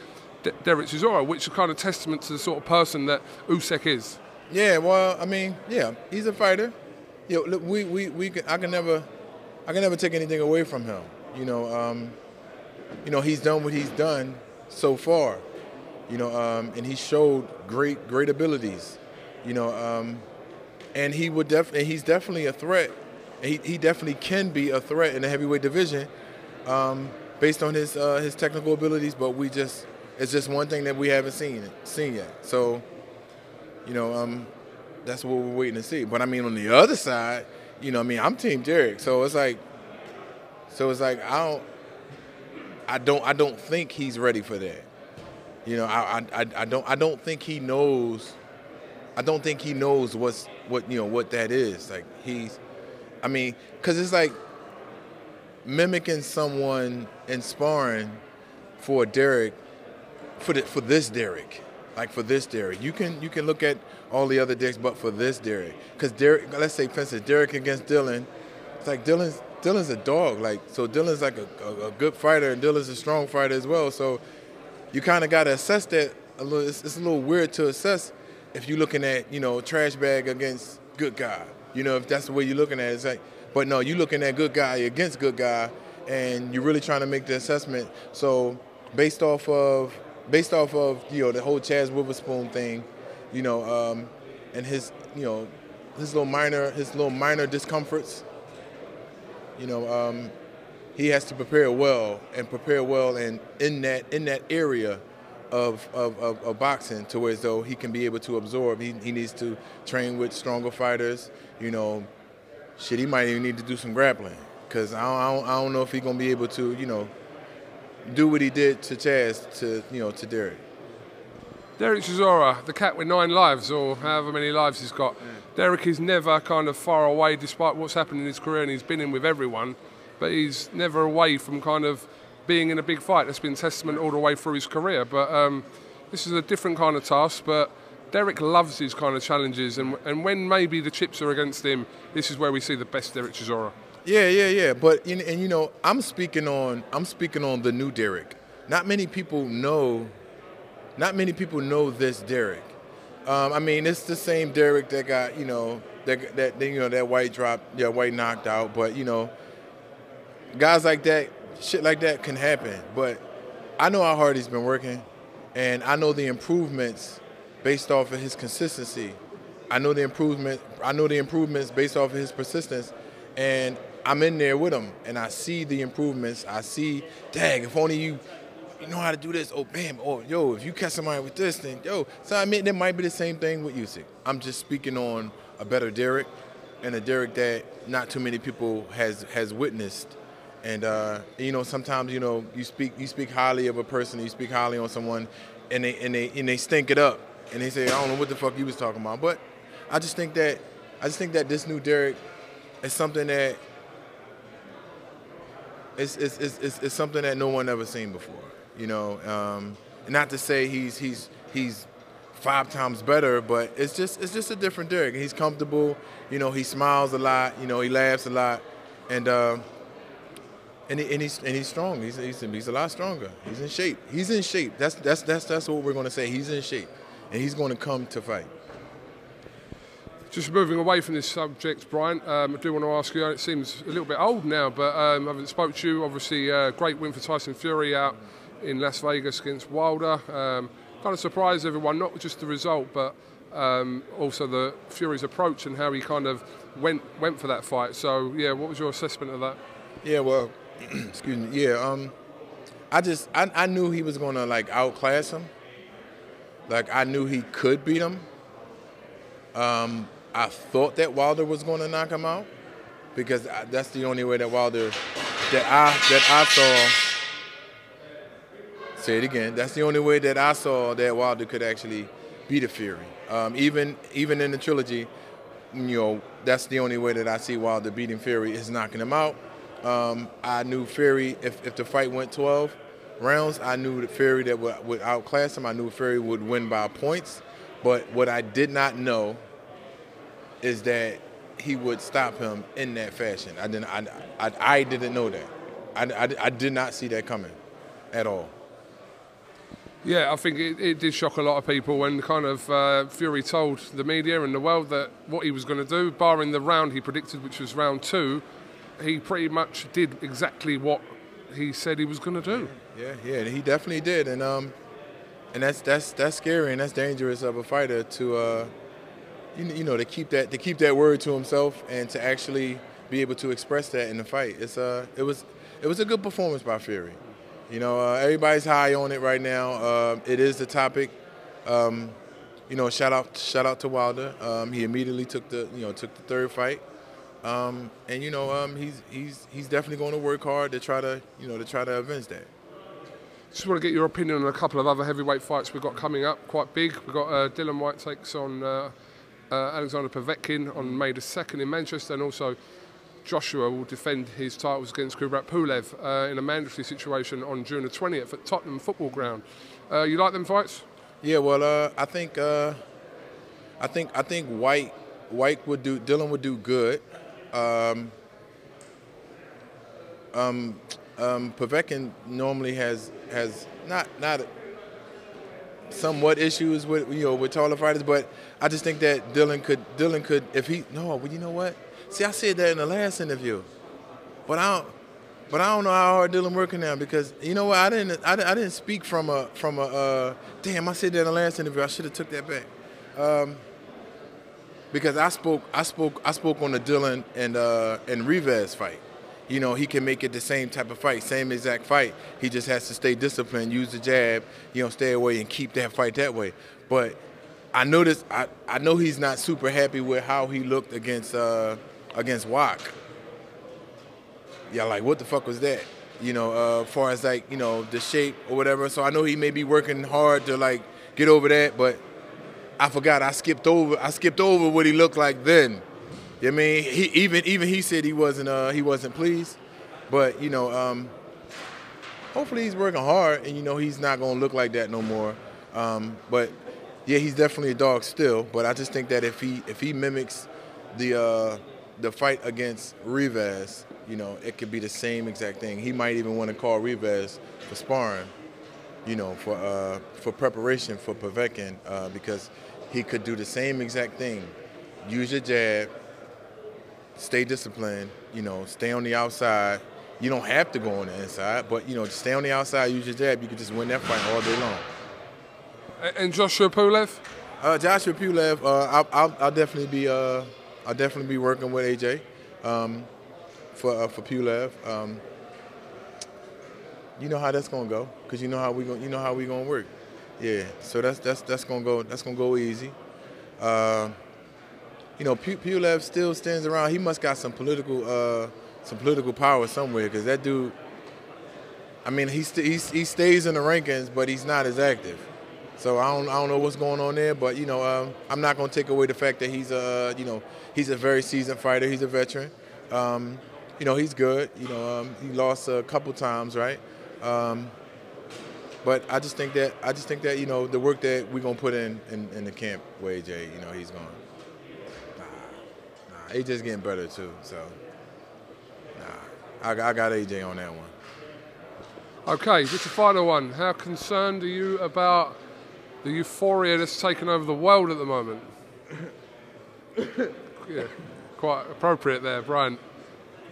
De- Dereck Chisora, which is kind of testament to the sort of person that Usyk is. Yeah, well, I mean, yeah, he's a fighter. You know, look, we, we, we can, I can never, I can never take anything away from him. You know, um, you know, he's done what he's done so far. You know, um, and he showed great, great abilities. You know, um, and he would definitely, he's definitely a threat. He, he definitely can be a threat in the heavyweight division, um, based on his uh, his technical abilities. But we just, it's just one thing that we haven't seen seen yet. So, you know, um, that's what we're waiting to see. But I mean, on the other side, you know, I mean, I'm Team Dereck, so it's like, so it's like I don't, I don't, I don't think he's ready for that. You know, I, I, I don't, I don't think he knows. I don't think he knows what's what you know what that is. Like he's, I mean, because it's like mimicking someone and sparring for Dereck, for the, for this Dereck, like for this Dereck. You can you can look at all the other Dereck's, but for this Dereck, because Dereck, let's say for instance, Dereck against Dillian, it's like Dillian's Dillian's a dog. Like so, Dillian's like a, a, a good fighter, and Dillian's a strong fighter as well. So you kind of got to assess that a little. It's, it's a little weird to assess if you're looking at you know trash bag against good guy. You know if that's the way you're looking at it. It's like, but no, you're looking at good guy against good guy, and you're really trying to make the assessment. So based off of based off of you know the whole Chazz Witherspoon thing, you know, um, and his you know his little minor his little minor discomforts. You know, um, he has to prepare well and prepare well and in that in that area of, of, of, of boxing to where as though he can be able to absorb. He, he needs to train with stronger fighters. You know, shit, he might even need to do some grappling because I don't, I, don't, I don't know if he's gonna be able to, you know, do what he did to Chazz to you know to Dereck. Dereck Chisora, the cat with nine lives, or however many lives he's got. Dereck is never kind of far away, despite what's happened in his career, and he's been in with everyone, but he's never away from kind of being in a big fight. That's been testament all the way through his career. But um, this is a different kind of task. But Dereck loves these kind of challenges, and, and when maybe the chips are against him, this is where we see the best Dereck Chisora. Yeah, yeah, yeah. But and, and you know, I'm speaking on I'm speaking on the new Dereck. Not many people know. Not many people know this Dereck. Um, I mean, it's the same Dereck that got you know that that you know that Whyte drop, yeah, Whyte knocked out. But you know, guys like that, shit like that can happen. But I know how hard he's been working, and I know the improvements based off of his consistency. I know the improvement. I know the improvements based off of his persistence, and I'm in there with him, and I see the improvements. I see, dang, if only you, you know how to do this. Oh, bam. Oh, yo, if you catch somebody with this, then yo. So I mean, that might be the same thing with Usyk. I'm just speaking on a better Dereck, and a Dereck that not too many people has has witnessed. And uh, you know, sometimes you know you speak you speak highly of a person, you speak highly on someone, and they and they and they stink it up, and they say, I don't know what the fuck you was talking about. But I just think that I just think that this new Dereck is something that it's, it's, it's, it's something that no one ever seen before. You know, um, not to say he's he's he's five times better, but it's just it's just a different Dereck. He's comfortable. You know, he smiles a lot. You know, he laughs a lot, and. Uh, and, he, and he's and he's strong. He's, he's he's a lot stronger. He's in shape. He's in shape. That's that's that's that's what we're going to say. He's in shape, and he's going to come to fight. Just moving away from this subject, Brian, um, I do want to ask you. It seems a little bit old now, but um, I haven't spoke to you. Obviously, uh, great win for Tyson Fury out in Las Vegas against Wilder. Um, kind of surprised everyone, not just the result, but um, also the Fury's approach and how he kind of went went for that fight. So, yeah, what was your assessment of that? Yeah, well, excuse me. Yeah, um, I just I, I knew he was gonna like outclass him. Like I knew he could beat him. Um, I thought that Wilder was gonna knock him out because that's the only way that Wilder that I that I saw. Say it again. That's the only way that I saw that Wilder could actually beat a Fury. Um, even even in the trilogy, you know, that's the only way that I see Wilder beating Fury is knocking him out. Um, I knew Fury, if, if the fight went 12 rounds, I knew that Fury that would, would outclass him. I knew Fury would win by points. But what I did not know is that he would stop him in that fashion. I didn't. I, I, I didn't know that. I, I, I, did not see that coming, at all. Yeah, I think it, it did shock a lot of people when kind of uh, Fury told the media and the world that what he was going to do, barring the round he predicted, which was round two, he pretty much did exactly what he said he was going to do. Yeah, yeah, he definitely did, and um, and that's that's that's scary and that's dangerous of a fighter to, uh, you, you know, to keep that to keep that word to himself and to actually be able to express that in the fight. It's uh, it was it was a good performance by Fury. You know, uh, everybody's high on it right now. Uh, it is the topic. Um, you know, shout out shout out to Wilder. Um, he immediately took the you know took the third fight. Um, and you know, um, he's he's he's definitely going to work hard to try to you know to try to avenge that. Just want to get your opinion on a couple of other heavyweight fights we've got coming up, quite big. We've got uh, Dillian Whyte takes on uh, uh, Alexander Povetkin on May the 2nd in Manchester, and also Joshua will defend his titles against Kubrat Pulev uh, in a mandatory situation on June the 20th at Tottenham Football Ground. Uh, you like them fights? Yeah, well, uh, I think I think I think Whyte Whyte would do Dillian would do good. Um, um, um, Povetkin normally has has not not somewhat issues with you know with taller fighters, but I just think that Dillian could Dillian could if he no, well you know what? See, I said that in the last interview, but I don't. But I don't know how hard Dillian working now because you know what I didn't I, I didn't speak from a from a uh, damn I said that in the last interview I should have took that back. Um, because I spoke I spoke I spoke on the Dillian and uh, and Rivas fight. You know, he can make it the same type of fight, same exact fight. He just has to stay disciplined, use the jab, you know, stay away and keep that fight that way. But I noticed I, I know he's not super happy with how he looked against uh, against Wach. Yeah, like what the fuck was that? You know, uh, far as like, you know, the shape or whatever. So I know he may be working hard to like get over that, but I forgot. I skipped over. I skipped over what he looked like then. You know I mean, he even even he said he wasn't uh, he wasn't pleased, but you know, um, hopefully he's working hard, and you know he's not gonna look like that no more. Um, but yeah, he's definitely a dog still. But I just think that if he if he mimics the uh, the fight against Rivas, you know, it could be the same exact thing. He might even want to call Rivas for sparring, you know, for uh, for preparation for Povetkin uh, because he could do the same exact thing. Use your jab, stay disciplined, you know, stay on the outside. You don't have to go on the inside, but, you know, stay on the outside, use your jab, you can just win that fight all day long. And Joshua Pulev? Uh, Joshua Pulev, uh, I'll, I'll, I'll, definitely be uh, I'll definitely be working with AJ um, for uh, for Pulev. Um, you know how that's gonna go, cause you know how we going you know how we gonna work. Yeah, so that's that's that's gonna go that's gonna go easy. Uh, you know, Pulev still stands around. He must got some political uh, some political power somewhere, cause that dude. I mean, he st- he, he stays in the rankings, but he's not as active. So I don't I don't know what's going on there, but you know um, I'm not to take away the fact that he's a you know he's a very seasoned fighter. He's a veteran. Um, you know he's good. You know um, he lost a couple times, right? Um, but I just think that I just think that you know the work that we're gonna put in in, in the camp with AJ, you know he's going. Nah, nah, AJ's getting better too. So nah, I, I got AJ on that one. Okay, just a final one. How concerned are you about the euphoria that's taken over the world at the moment? yeah, quite appropriate there, Brian.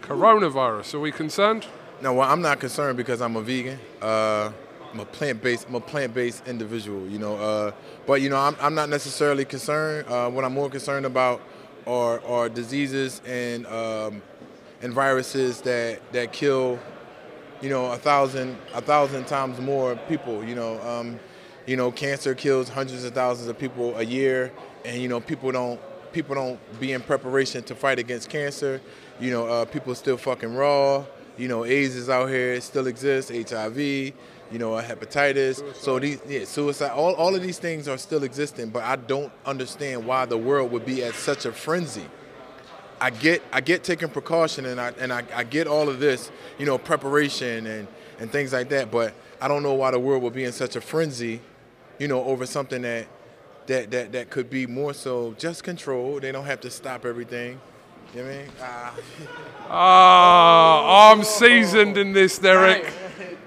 Coronavirus, are we concerned? No, well, I'm not concerned because I'm a vegan. Uh, I'm a plant-based, I'm a plant-based individual, you know. Uh, but you know, I'm, I'm not necessarily concerned. Uh, what I'm more concerned about are, are diseases and um, and viruses that that kill, you know, a thousand a thousand times more people. You know, um, you know, cancer kills hundreds of thousands of people a year, and you know, people don't people don't be in preparation to fight against cancer. You know, uh, people are still fucking raw. You know, AIDS is out here, it still exists, HIV, you know, hepatitis. Suicide. So these, yeah, suicide. All, all of these things are still existing, but I don't understand why the world would be at such a frenzy. I get, I get taking precaution, and I and I, I get all of this, you know, preparation and and things like that. But I don't know why the world would be in such a frenzy, you know, over something that that that that could be more so just control. They don't have to stop everything. You know what I mean? Ah. Ah, I'm seasoned in this, Dereck.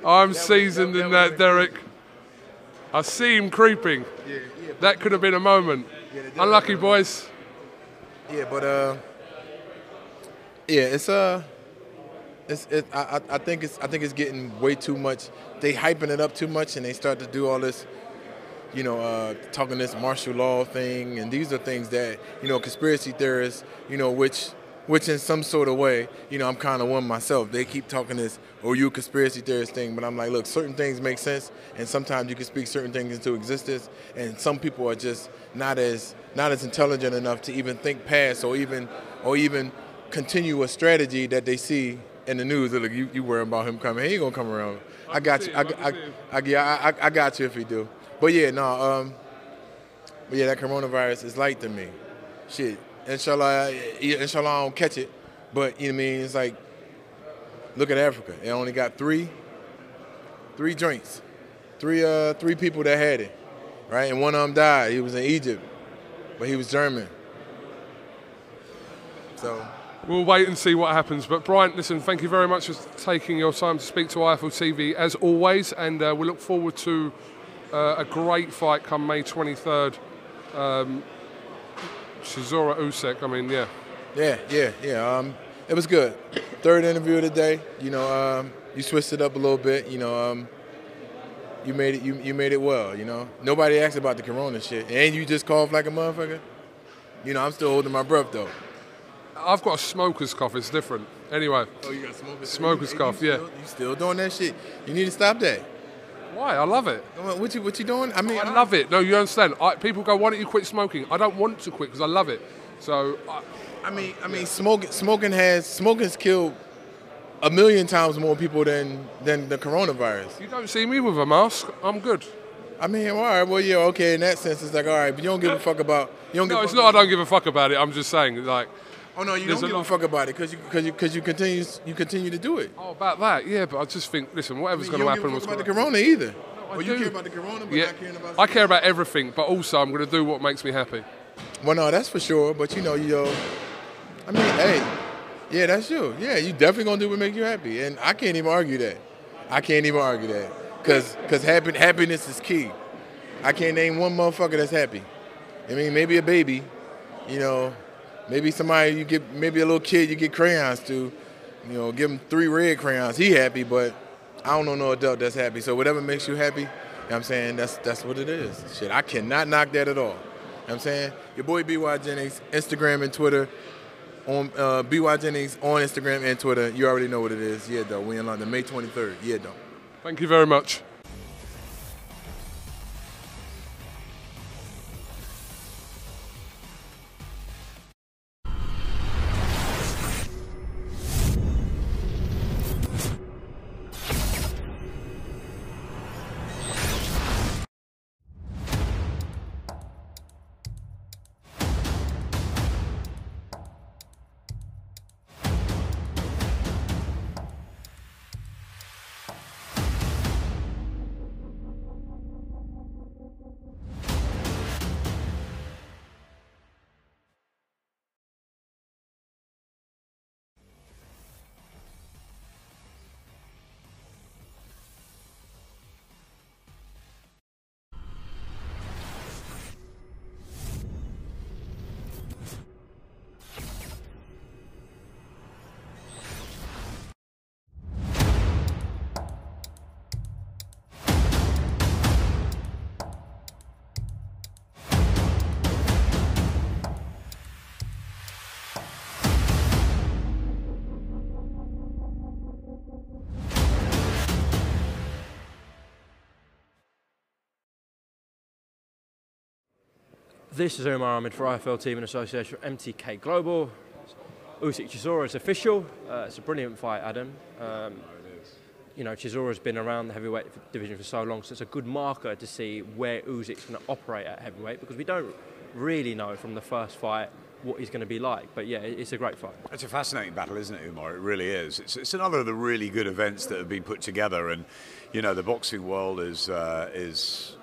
I'm seasoned in that, Dereck. I see him creeping. That could have been a moment. Unlucky, boys. Yeah, but uh, yeah, it's uh, it's it. I, I I think it's I think it's getting way too much. They hyping it up too much, and they start to do all this, you know, uh, talking this martial law thing, and these are things that you know conspiracy theorists, you know, which which in some sort of way, you know, I'm kind of one myself. They keep talking this, oh, you a conspiracy theorist thing, but I'm like, look, certain things make sense, and sometimes you can speak certain things into existence, and some people are just not as not as intelligent enough to even think past or even or even continue a strategy that they see in the news. Look, you, you worry about him coming, he ain't gonna come around. I got you. I, I, I, yeah, I, I got you if he do. But yeah, no. Um, but yeah, that coronavirus is light to me. Shit, inshallah, inshallah, I don't catch it. But you know what I mean? It's like, look at Africa. It only got three, three joints, three, uh, three people that had it, right? And one of them died. He was in Egypt, but he was German. So. We'll wait and see what happens. But Brian, listen, thank you very much for taking your time to speak to IFL TV as always, and uh, we look forward to uh, a great fight come May 23rd. Um, Chisora Usyk. I mean, yeah. Yeah, yeah, yeah. Um, it was good. Third interview of the day. You know, um, you switched it up a little bit. You know, um, you made it. You, you made it well. You know, nobody asked about the Corona shit, and you just coughed like a motherfucker. You know, I'm still holding my breath though. I've got a smoker's cough. It's different. Anyway. Oh, you got smoker's, smoker's cough. You yeah. Still, you still doing that shit? You need to stop that. Why? I love it. What you what you doing? I mean, I, I love it. No, you understand. I, people go, "Why don't you quit smoking?" I don't want to quit because I love it. So. I, I mean, I mean, smoking smoking has smoking's killed a million times more people than than the coronavirus. You don't see me with a mask. I'm good. I mean, all right, well, yeah, okay. In that sense, it's like, all right, but you don't give a fuck about. You don't. No, it's not. I don't give a fuck about it. I'm just saying, like. Oh no, you don't give a, a fuck about it because you because you because you continue you continue to do it. Oh, about that, yeah. But I just think, listen, whatever's I mean, going to happen. Don't about the corona either. No, I well, you care about the corona, but yeah. about. I care about everything, but also I'm going to do what makes me happy. Well, no, that's for sure. But you know, you know, I mean, hey, yeah, that's you. Yeah, you definitely gonna do what makes you happy, and I can't even argue that. I can't even argue that because because happy, happiness is key. I can't name one motherfucker that's happy. I mean, maybe a baby, you know, maybe somebody you get, maybe a little kid you get crayons to, you know, give him three red crayons. He happy, but I don't know no adult that's happy. So whatever makes you happy, you know I'm saying that's that's what it is. Shit, I cannot knock that at all. You know I'm saying your boy BY Jennings, Instagram and Twitter. On uh, BY Jennings on Instagram and Twitter. You already know what it is. Yeah, though. We in London, May 23rd. Yeah, though. Thank you very much. This is Umar Ahmed for IFL TV and association with MTK Global. Usyk Chisora is official. Uh, it's a brilliant fight, Adam. Um, you know, Chisora's been around the heavyweight division for so long, so it's a good marker to see where Usyk's going to operate at heavyweight because we don't really know from the first fight what he's going to be like. But yeah, it's a great fight. It's a fascinating battle, isn't it, Umar? It really is. It's, it's another of the really good events that have been put together, and you know, the boxing world is uh, is.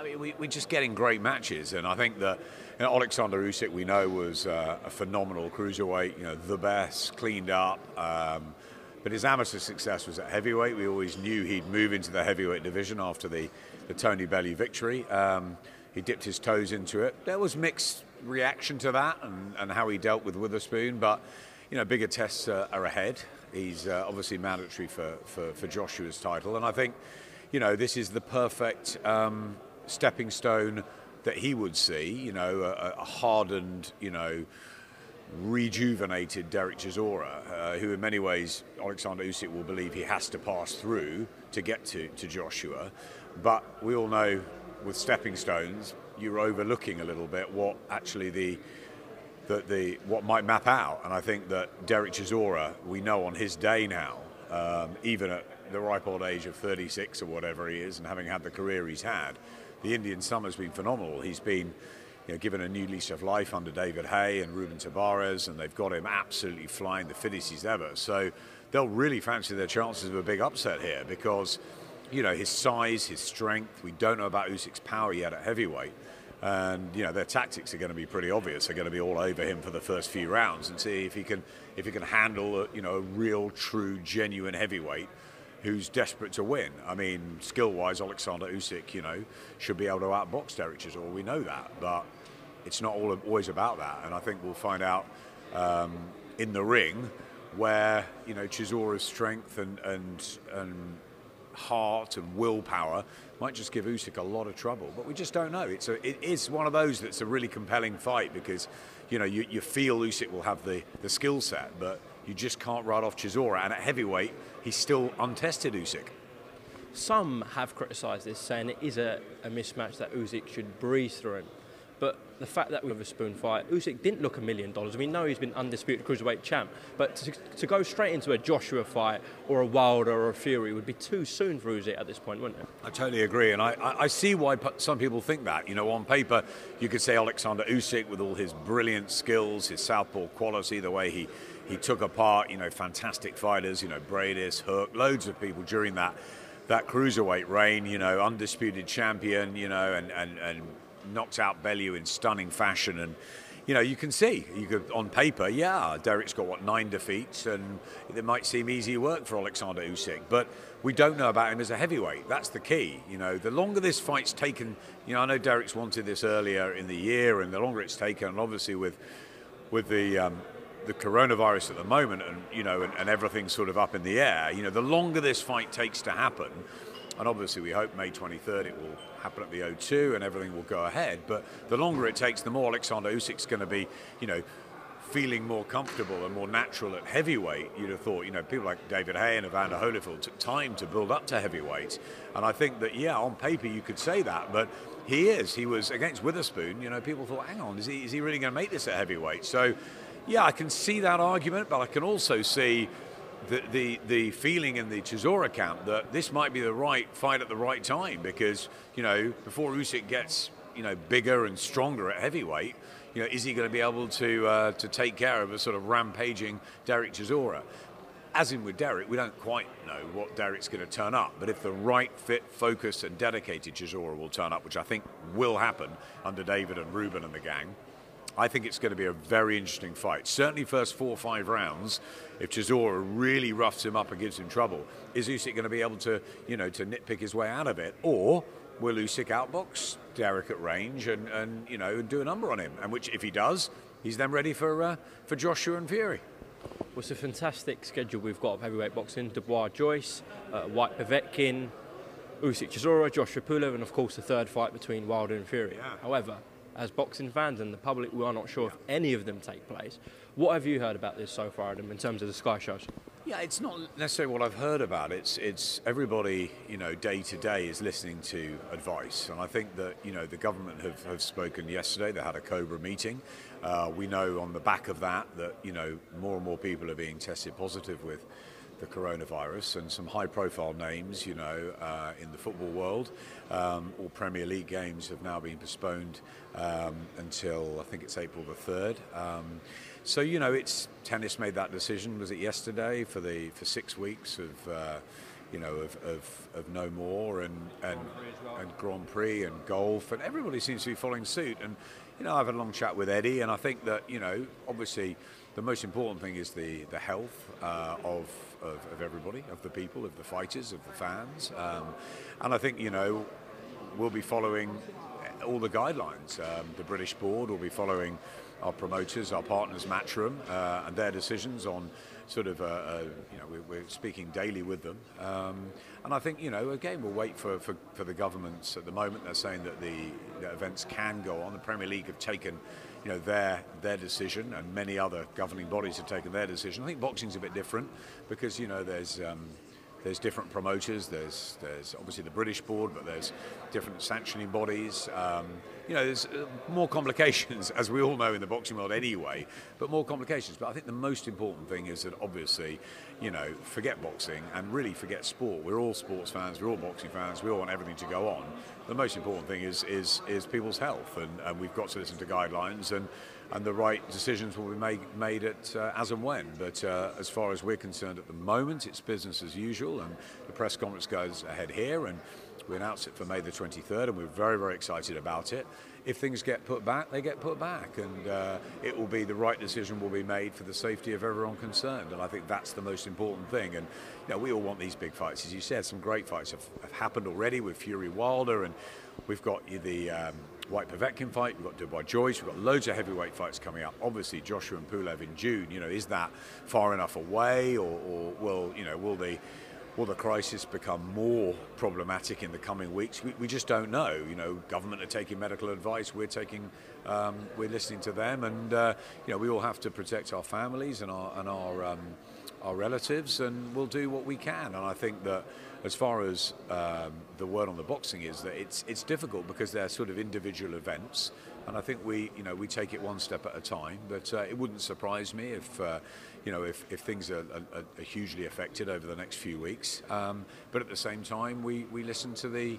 I mean, we, we're just getting great matches, and I think that you know, Alexander Usyk, we know, was uh, a phenomenal cruiserweight. You know, the best, cleaned up. Um, but his amateur success was at heavyweight. We always knew he'd move into the heavyweight division after the, the Tony Bellew victory. Um, he dipped his toes into it. There was mixed reaction to that and, and how he dealt with Witherspoon, but you know, bigger tests uh, are ahead. He's uh, obviously mandatory for, for, for, Joshua's title, and I think, you know, this is the perfect um, stepping stone that he would see. You know, a, a hardened, you know, rejuvenated Dereck Chisora, uh, who in many ways Alexander Usyk will believe he has to pass through to get to, to Joshua. But we all know with stepping stones, you're overlooking a little bit what actually the the, the what might map out. And I think that Dereck Chisora, we know on his day now, um, even at the ripe old age of 36 or whatever he is, and having had the career he's had, the Indian summer's been phenomenal. He's been you know, given a new lease of life under David Haye and Ruben Tabares, and they've got him absolutely flying the fittest he's ever. So they'll really fancy their chances of a big upset here because, you know, his size, his strength. We don't know about Usyk's power yet at heavyweight. And you know their tactics are going to be pretty obvious. They're going to be all over him for the first few rounds and see if he can if he can handle a, you know a real, true, genuine heavyweight who's desperate to win. I mean, skill-wise, Alexander Usyk, you know, should be able to outbox Dereck Chisora. We know that, but it's not all, always about that. And I think we'll find out um, in the ring where you know Chisora's strength and and and heart and willpower might just give Usyk a lot of trouble. But we just don't know. It's a, it is one of those that's a really compelling fight because you know you, you feel Usyk will have the, the skill set, but you just can't write off Chisora. And at heavyweight, he's still untested Usyk. Some have criticised this, saying it is a, a mismatch that Usyk should breeze through him. But the fact that Witherspoon fight, Usyk didn't look a million dollars. We know he's been undisputed cruiserweight champ, but to, to, go straight into a Joshua fight or a Wilder or a Fury would be too soon for Usyk at this point, wouldn't it? I totally agree, and I, I, I see why some people think that. You know, on paper, you could say Alexander Usyk with all his brilliant skills, his southpaw quality, the way he he took apart, you know, fantastic fighters, you know, Briedis, Huck, loads of people during that that cruiserweight reign, you know, undisputed champion, you know, and, and, and knocked out Bellew in stunning fashion. And, you know, you can see, you could, on paper, yeah, Dereck's got, what, nine defeats, and it might seem easy work for Alexander Usyk. But we don't know about him as a heavyweight. That's the key. You know, the longer this fight's taken, you know, I know Dereck's wanted this earlier in the year, and the longer it's taken, and obviously with, with the, um, the coronavirus at the moment and you know and, and everything's sort of up in the air you know the longer this fight takes to happen and obviously, we hope May 23rd it will happen at the O2 and everything will go ahead. But the longer it takes, the more Alexander Usyk's going to be, you know, feeling more comfortable and more natural at heavyweight. You'd have thought, you know, people like David Haye and Evander Holyfield took time to build up to heavyweight. And I think that, yeah, on paper you could say that, but he is. He was against Witherspoon. You know, people thought, hang on, is he, is he really going to make this at heavyweight? So, yeah, I can see that argument, but I can also see the, the, the feeling in the Chisora camp that this might be the right fight at the right time because, you know, before Usyk gets, you know, bigger and stronger at heavyweight, you know, is he going to be able to, uh, to take care of a sort of rampaging Dereck Chisora? As in with Dereck, we don't quite know what Dereck's going to turn up, but if the right, fit, focused, and dedicated Chisora will turn up, which I think will happen under David and Ruben and the gang, I think it's going to be a very interesting fight. Certainly, first four or five rounds, if Chisora really roughs him up and gives him trouble, is Usyk going to be able to, you know, to nitpick his way out of it, or will Usyk outbox Dereck at range and, and you know do a number on him? And which, if he does, he's then ready for uh, for Joshua and Fury. Well, it's a fantastic schedule we've got of heavyweight boxing: Dubois, Joyce, uh, Whyte, Povetkin, Usyk, Chisora, Joshua Pulev, and of course the third fight between Wilder and Fury. Yeah. However, as boxing fans and the public, we are not sure if any of them take place. What have you heard about this so far, Adam, in terms of the Sky shows? Yeah, it's not necessarily what I've heard about. It's it's everybody, you know, day to day is listening to advice, and I think that you know the government have, have spoken yesterday. They had a Cobra meeting. Uh, we know on the back of that that you know more and more people are being tested positive with the coronavirus, and some high-profile names, you know, uh, in the football world. Um, all Premier League games have now been postponed um, until I think it's April the third. Um, so you know, it's tennis made that decision. Was it yesterday for the for six weeks of. Uh, you know, of, of, of no more and, and, and Grand Prix and golf, and everybody seems to be following suit. And, you know, I've had a long chat with Eddie, and I think that, you know, obviously the most important thing is the, the health uh, of, of, of, everybody, of the people, of the fighters, of the fans. Um, and I think, you know, we'll be following all the guidelines. Um, the British board will be following our promoters, our partners, Matchroom, uh, and their decisions on sort of, uh, uh, you know, we're, we're, speaking daily with them. Um, and I think, you know, again, we'll wait for, for, for, the governments. At the moment, they're saying that the events can go on. The Premier League have taken you know, their their decision, and many other governing bodies have taken their decision. I think boxing's a bit different because you know there's um, there's different promoters. There's there's obviously the British board, but there's different sanctioning bodies. Um, you know, there's uh, more complications, as we all know in the boxing world anyway, but more complications. But I think the most important thing is that obviously, you know, forget boxing and really forget sport. We're all sports fans. We're all boxing fans. We all want everything to go on. The most important thing is is is people's health, and, and we've got to listen to guidelines and and the right decisions will be made, made at, uh, as and when. But uh, as far as we're concerned at the moment, it's business as usual, and the press conference goes ahead here, and we announced it for May the 23rd, and we're very, very excited about it. If things get put back, they get put back, and uh, it will be the right decision will be made for the safety of everyone concerned. And I think that's the most important thing. And you know, we all want these big fights, as you said. Some great fights have, have happened already with Fury Wilder, and we've got the. Um, Whyte Povetkin fight, we've got Dubois Joyce, we've got loads of heavyweight fights coming up. Obviously, Joshua and Pulev in June. You know, is that far enough away, or, or will you know will the will the crisis become more problematic in the coming weeks? We, we just don't know. You know, government are taking medical advice. We're taking, um, we're listening to them, and uh, you know, we all have to protect our families and our and our um, our relatives, and we'll do what we can. And I think that as far as um, the word on the boxing is that it's it's difficult because they're sort of individual events, and I think we you know we take it one step at a time. But uh, it wouldn't surprise me if uh, you know if, if things are, are, are, hugely affected over the next few weeks. Um, but at the same time, we we listen to the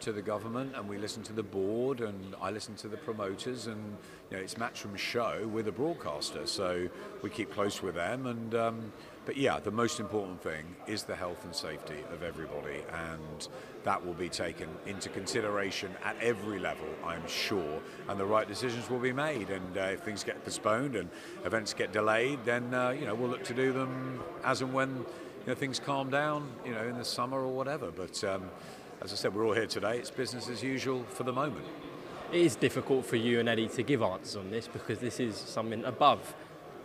to the government and we listen to the board and I listen to the promoters and you know it's Matchroom's show with a broadcaster so we keep close with them and um, but yeah the most important thing is the health and safety of everybody and that will be taken into consideration at every level I'm sure and the right decisions will be made and uh, if things get postponed and events get delayed then uh, you know we'll look to do them as and when you know, things calm down you know in the summer or whatever but um, as I said, we're all here today. It's business as usual for the moment. It is difficult for you and Eddie to give answers on this because this is something above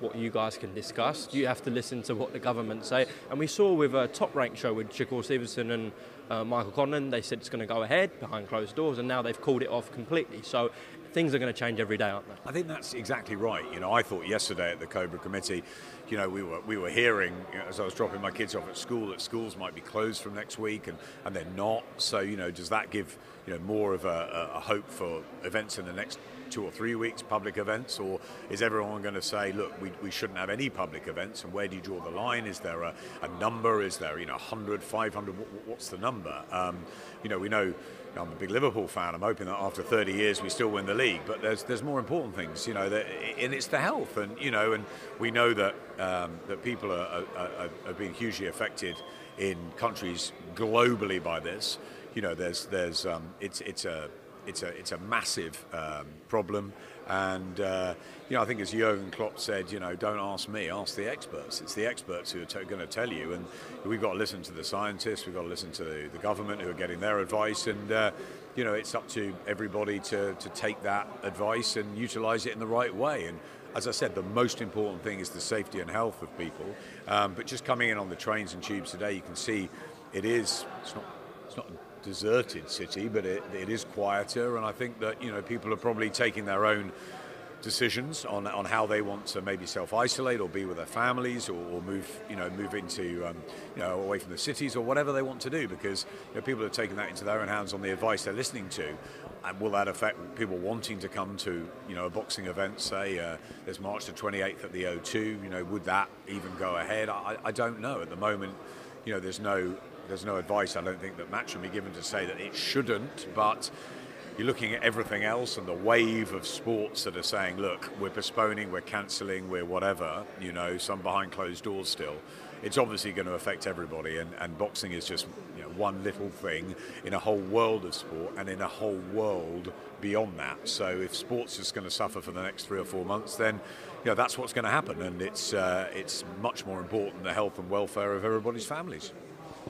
what you guys can discuss. You have to listen to what the government say. And we saw with a top ranked show with Shakur Stevenson and uh, Michael Conlan, they said it's going to go ahead behind closed doors, and now they've called it off completely. So things are going to change every day, aren't they? I think that's exactly right. You know, I thought yesterday at the Cobra Committee, you know, we were we were hearing you know, as I was dropping my kids off at school that schools might be closed from next week, and, and they're not. So you know, does that give you know more of a, a hope for events in the next two or three weeks, public events, or is everyone going to say, look, we, we shouldn't have any public events? And where do you draw the line? Is there a, a number? Is there, you know, 100, 500? what's the number? Um, you know, we know I'm a big Liverpool fan. I'm hoping that after 30 years we still win the league. But there's there's more important things, you know, that, and it's the health, and you know, and we know that um, that people are, are, are, being hugely affected in countries globally by this. You know, there's there's um, it's it's a it's a it's a massive um, problem. And uh, you know, I think as Jurgen Klopp said, you know, don't ask me, ask the experts. It's the experts who are t- going to tell you, and we've got to listen to the scientists. We've got to listen to the, the government who are getting their advice, and uh, you know, it's up to everybody to, to take that advice and utilise it in the right way. And as I said, the most important thing is the safety and health of people. Um, but just coming in on the trains and tubes today, you can see it is. It's not. It's not deserted city, but it, it is quieter, and I think that you know people are probably taking their own decisions on, on how they want to maybe self-isolate or be with their families or, or move you know move into um, you know away from the cities or whatever they want to do because you know, people are taking that into their own hands on the advice they're listening to. And will that affect people wanting to come to you know a boxing event say uh, there's March the 28th at the O2 you know would that even go ahead? I, I don't know. At the moment you know there's no there's no advice I don't think that match will be given to say that it shouldn't but you're looking at everything else and the wave of sports that are saying, look, we're postponing, we're cancelling, we're whatever, you know, some behind closed doors still. It's obviously going to affect everybody, and, and boxing is just you know, one little thing in a whole world of sport and in a whole world beyond that. So if sports is going to suffer for the next three or four months, then you know, that's what's going to happen, and it's, uh, it's much more important the health and welfare of everybody's families.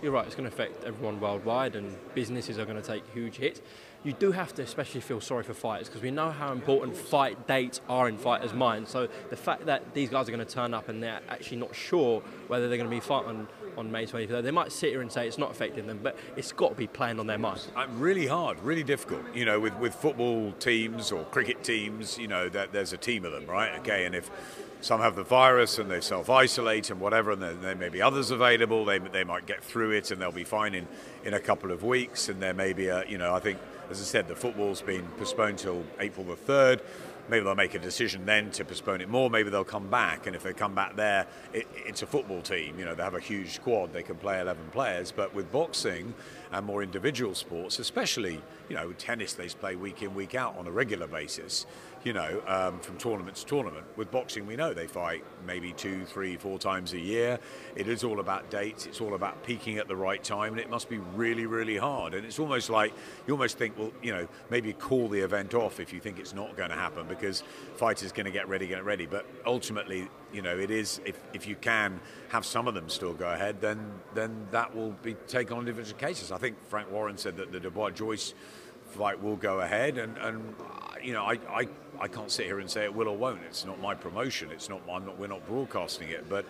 You're right, it's going to affect everyone worldwide, and businesses are going to take huge hits you do have to especially feel sorry for fighters because we know how important fight dates are in fighters' minds. So the fact that these guys are going to turn up and they're actually not sure whether they're going to be fighting on May 23rd, they might sit here and say it's not affecting them, but it's got to be playing on their mind. Uh, really hard, really difficult. You know, with, with football teams or cricket teams, you know, that there's a team of them, right? Okay, and if some have the virus and they self-isolate and whatever, and there may be others available. They, they might get through it and they'll be fine in, in a couple of weeks. And there may be a, you know, I think as I said, the football's been postponed till April the 3rd. Maybe they'll make a decision then to postpone it more. Maybe they'll come back, and if they come back there, it, it's a football team. You know, they have a huge squad. They can play 11 players. But with boxing and more individual sports, especially you know tennis, they play week in week out on a regular basis you know, um, from tournament to tournament. With boxing, we know they fight maybe two, three, four times a year. It is all about dates. It's all about peaking at the right time, and it must be really, really hard. And it's almost like you almost think, well, you know, maybe call the event off if you think it's not going to happen because fighters going to get ready, get ready. But ultimately, you know, it is if, if you can have some of them still go ahead, then then that will be taken on individual cases. I think Frank Warren said that the Dubois Joyce fight will go ahead, and, and you know, I, I I can't sit here and say it will or won't. It's not my promotion. It's not. I'm not. We're not broadcasting it. But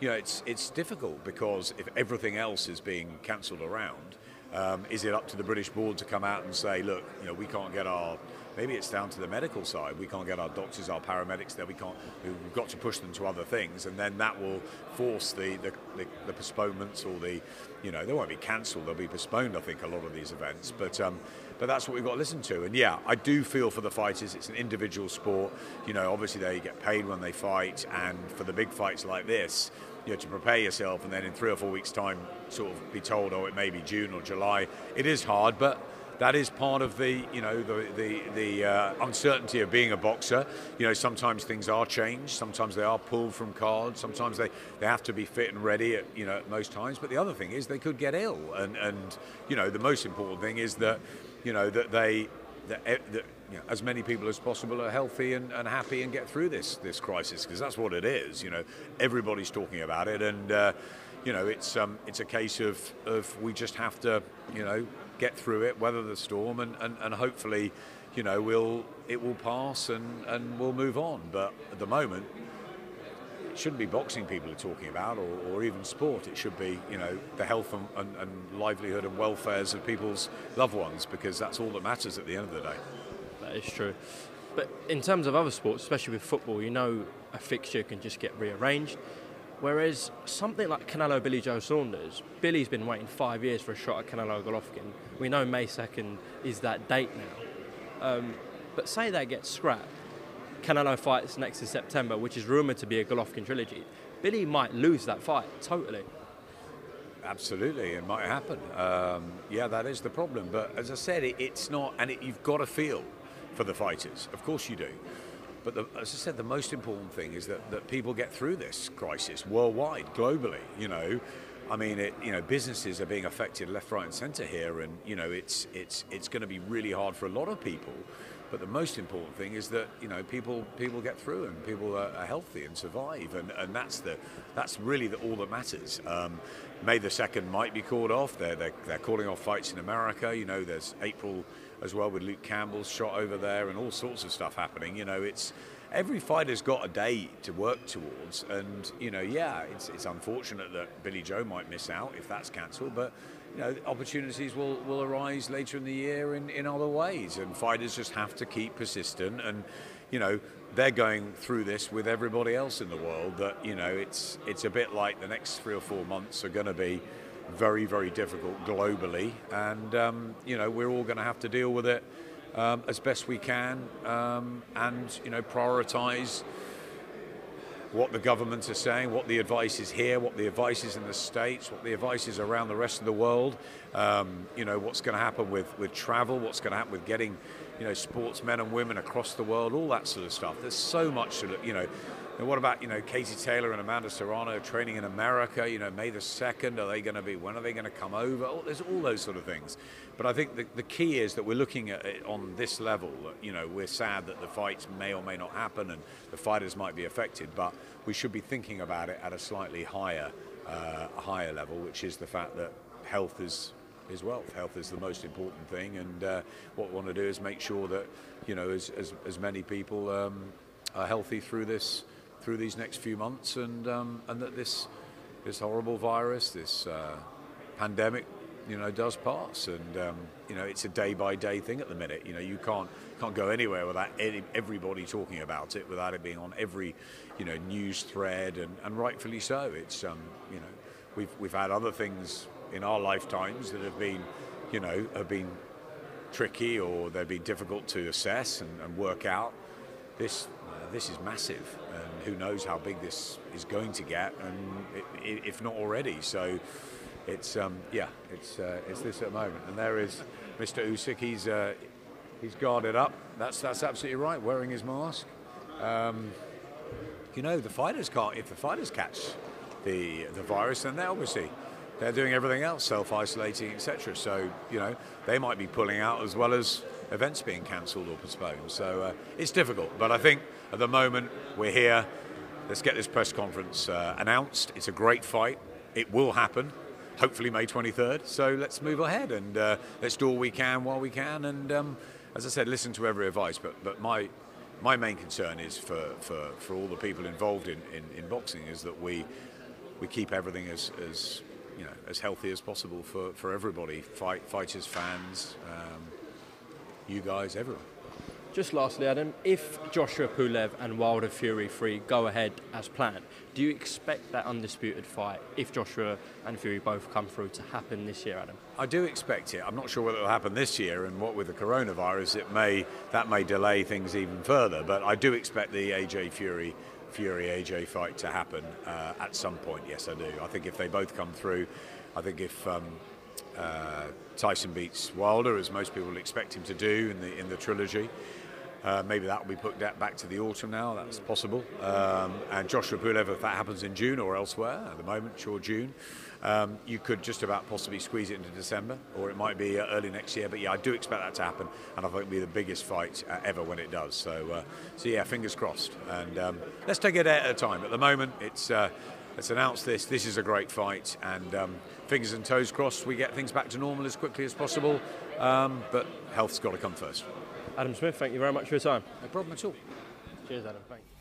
you know, it's it's difficult because if everything else is being cancelled around, um, is it up to the British board to come out and say, look, you know, we can't get our maybe it's down to the medical side. We can't get our doctors, our paramedics there. We can't. We've got to push them to other things, and then that will force the the, the, the postponements or the, you know, they won't be cancelled. They'll be postponed. I think a lot of these events, but. Um, but that's what we've got to listen to. And yeah, I do feel for the fighters. It's an individual sport. You know, obviously they get paid when they fight, and for the big fights like this, you know, to prepare yourself, and then in three or four weeks' time, sort of be told, oh, it may be June or July. It is hard, but that is part of the you know the the, the uh, uncertainty of being a boxer. You know sometimes things are changed, sometimes they are pulled from cards, sometimes they, they have to be fit and ready at you know at most times. But the other thing is they could get ill, and and you know the most important thing is that you know that they that, eh, that you know, as many people as possible are healthy and, and happy and get through this this crisis because that's what it is. You know everybody's talking about it and. Uh, you know, it's um, it's a case of, of we just have to, you know, get through it, weather the storm, and, and, and hopefully, you know, we'll it will pass and, and we'll move on. But at the moment, it shouldn't be boxing people are talking about, or, or even sport. It should be, you know, the health and, and, and livelihood and welfares of people's loved ones, because that's all that matters at the end of the day. That is true. But in terms of other sports, especially with football, you know, a fixture can just get rearranged. Whereas something like Canelo Billy Joe Saunders, Billy's been waiting five years for a shot at Canelo Golovkin. We know May 2nd is that date now. Um, but say that gets scrapped, Canelo fights next in September, which is rumoured to be a Golovkin trilogy. Billy might lose that fight totally. Absolutely, it might happen. Um, yeah, that is the problem. But as I said, it, it's not, and it, you've got to feel for the fighters. Of course you do. But the, as I said, the most important thing is that, that people get through this crisis worldwide, globally. You know, I mean, it, you know, businesses are being affected left, right, and centre here, and you know, it's it's it's going to be really hard for a lot of people. But the most important thing is that you know people people get through and people are, are healthy and survive, and, and that's the that's really the, all that matters. Um, May the second might be called off. They're, they're they're calling off fights in America. You know, there's April as well with Luke Campbell's shot over there and all sorts of stuff happening. You know, it's every fighter's got a day to work towards, and you know, yeah, it's it's unfortunate that Billy Joe might miss out if that's cancelled, but you know, opportunities will, will arise later in the year in, in other ways, and fighters just have to keep persistent and you know, they're going through this with everybody else in the world. That you know, it's it's a bit like the next three or four months are going to be very very difficult globally, and um, you know, we're all going to have to deal with it um, as best we can, um, and you know, prioritise what the government are saying, what the advice is here, what the advice is in the States, what the advice is around the rest of the world. Um, you know, what's going to happen with, with travel, what's going to happen with getting, you know, sportsmen and women across the world, all that sort of stuff. There's so much to you know, and what about you know Katie Taylor and Amanda Serrano training in America? You know, May the second. Are they going to be? When are they going to come over? Oh, there's all those sort of things. But I think the, the key is that we're looking at it on this level. You know, we're sad that the fights may or may not happen and the fighters might be affected, but we should be thinking about it at a slightly higher, uh, higher level, which is the fact that health is is wealth. Health is the most important thing, and uh, what we want to do is make sure that you know as as, as many people um, are healthy through this through these next few months, and um, and that this this horrible virus, this uh, pandemic, you know, does pass, and um, you know, it's a day by day thing at the minute. You know, you can't can't go anywhere without any, everybody talking about it, without it being on every you know news thread, and, and rightfully so. It's um, you know, we've we've had other things in our lifetimes that have been, you know, have been tricky or they've been difficult to assess and, and work out. This uh, this is massive, and who knows how big this is going to get, and if not already. So it's um, yeah, it's uh, it's this at the moment, and there is Mr. Usyk. He's uh, he's guarded up. That's that's absolutely right. Wearing his mask. Um, you know, the fighters can't. If the fighters catch the the virus, then they obviously they're doing everything else, self-isolating, etc. So you know, they might be pulling out as well as events being cancelled or postponed. So uh, it's difficult, but I think at the moment we're here. Let's get this press conference uh, announced. It's a great fight. It will happen. Hopefully May 23rd. So let's move ahead and uh, let's do all we can while we can. And um, as I said, listen to every advice. But but my my main concern is for, for, for all the people involved in, in, in boxing is that we we keep everything as, as you know as healthy as possible for, for everybody, fight, fighters, fans, um, you guys, everyone. Just lastly, Adam, if Joshua Pulev and Wilder Fury 3 go ahead as planned, do you expect that undisputed fight, if Joshua and Fury both come through, to happen this year, Adam? I do expect it. I'm not sure whether it will happen this year, and what with the coronavirus, it may that may delay things even further. But I do expect the AJ Fury Fury AJ fight to happen uh, at some point. Yes, I do. I think if they both come through, I think if um, uh, Tyson beats Wilder, as most people expect him to do in the in the trilogy. Uh, maybe that will be put back to the autumn now. That's possible. Um, and Joshua Pulev, if that happens in June or elsewhere, at the moment, sure June, um, you could just about possibly squeeze it into December, or it might be uh, early next year. But yeah, I do expect that to happen, and I think it'll be the biggest fight uh, ever when it does. So, uh, so yeah, fingers crossed. And um, let's take it at a time. At the moment, it's uh, let's announce this. This is a great fight, and um, fingers and toes crossed. We get things back to normal as quickly as possible. Um, but health's got to come first. Adam Smith, thank you very much for your time. No problem at all. Cheers, Adam. Thanks.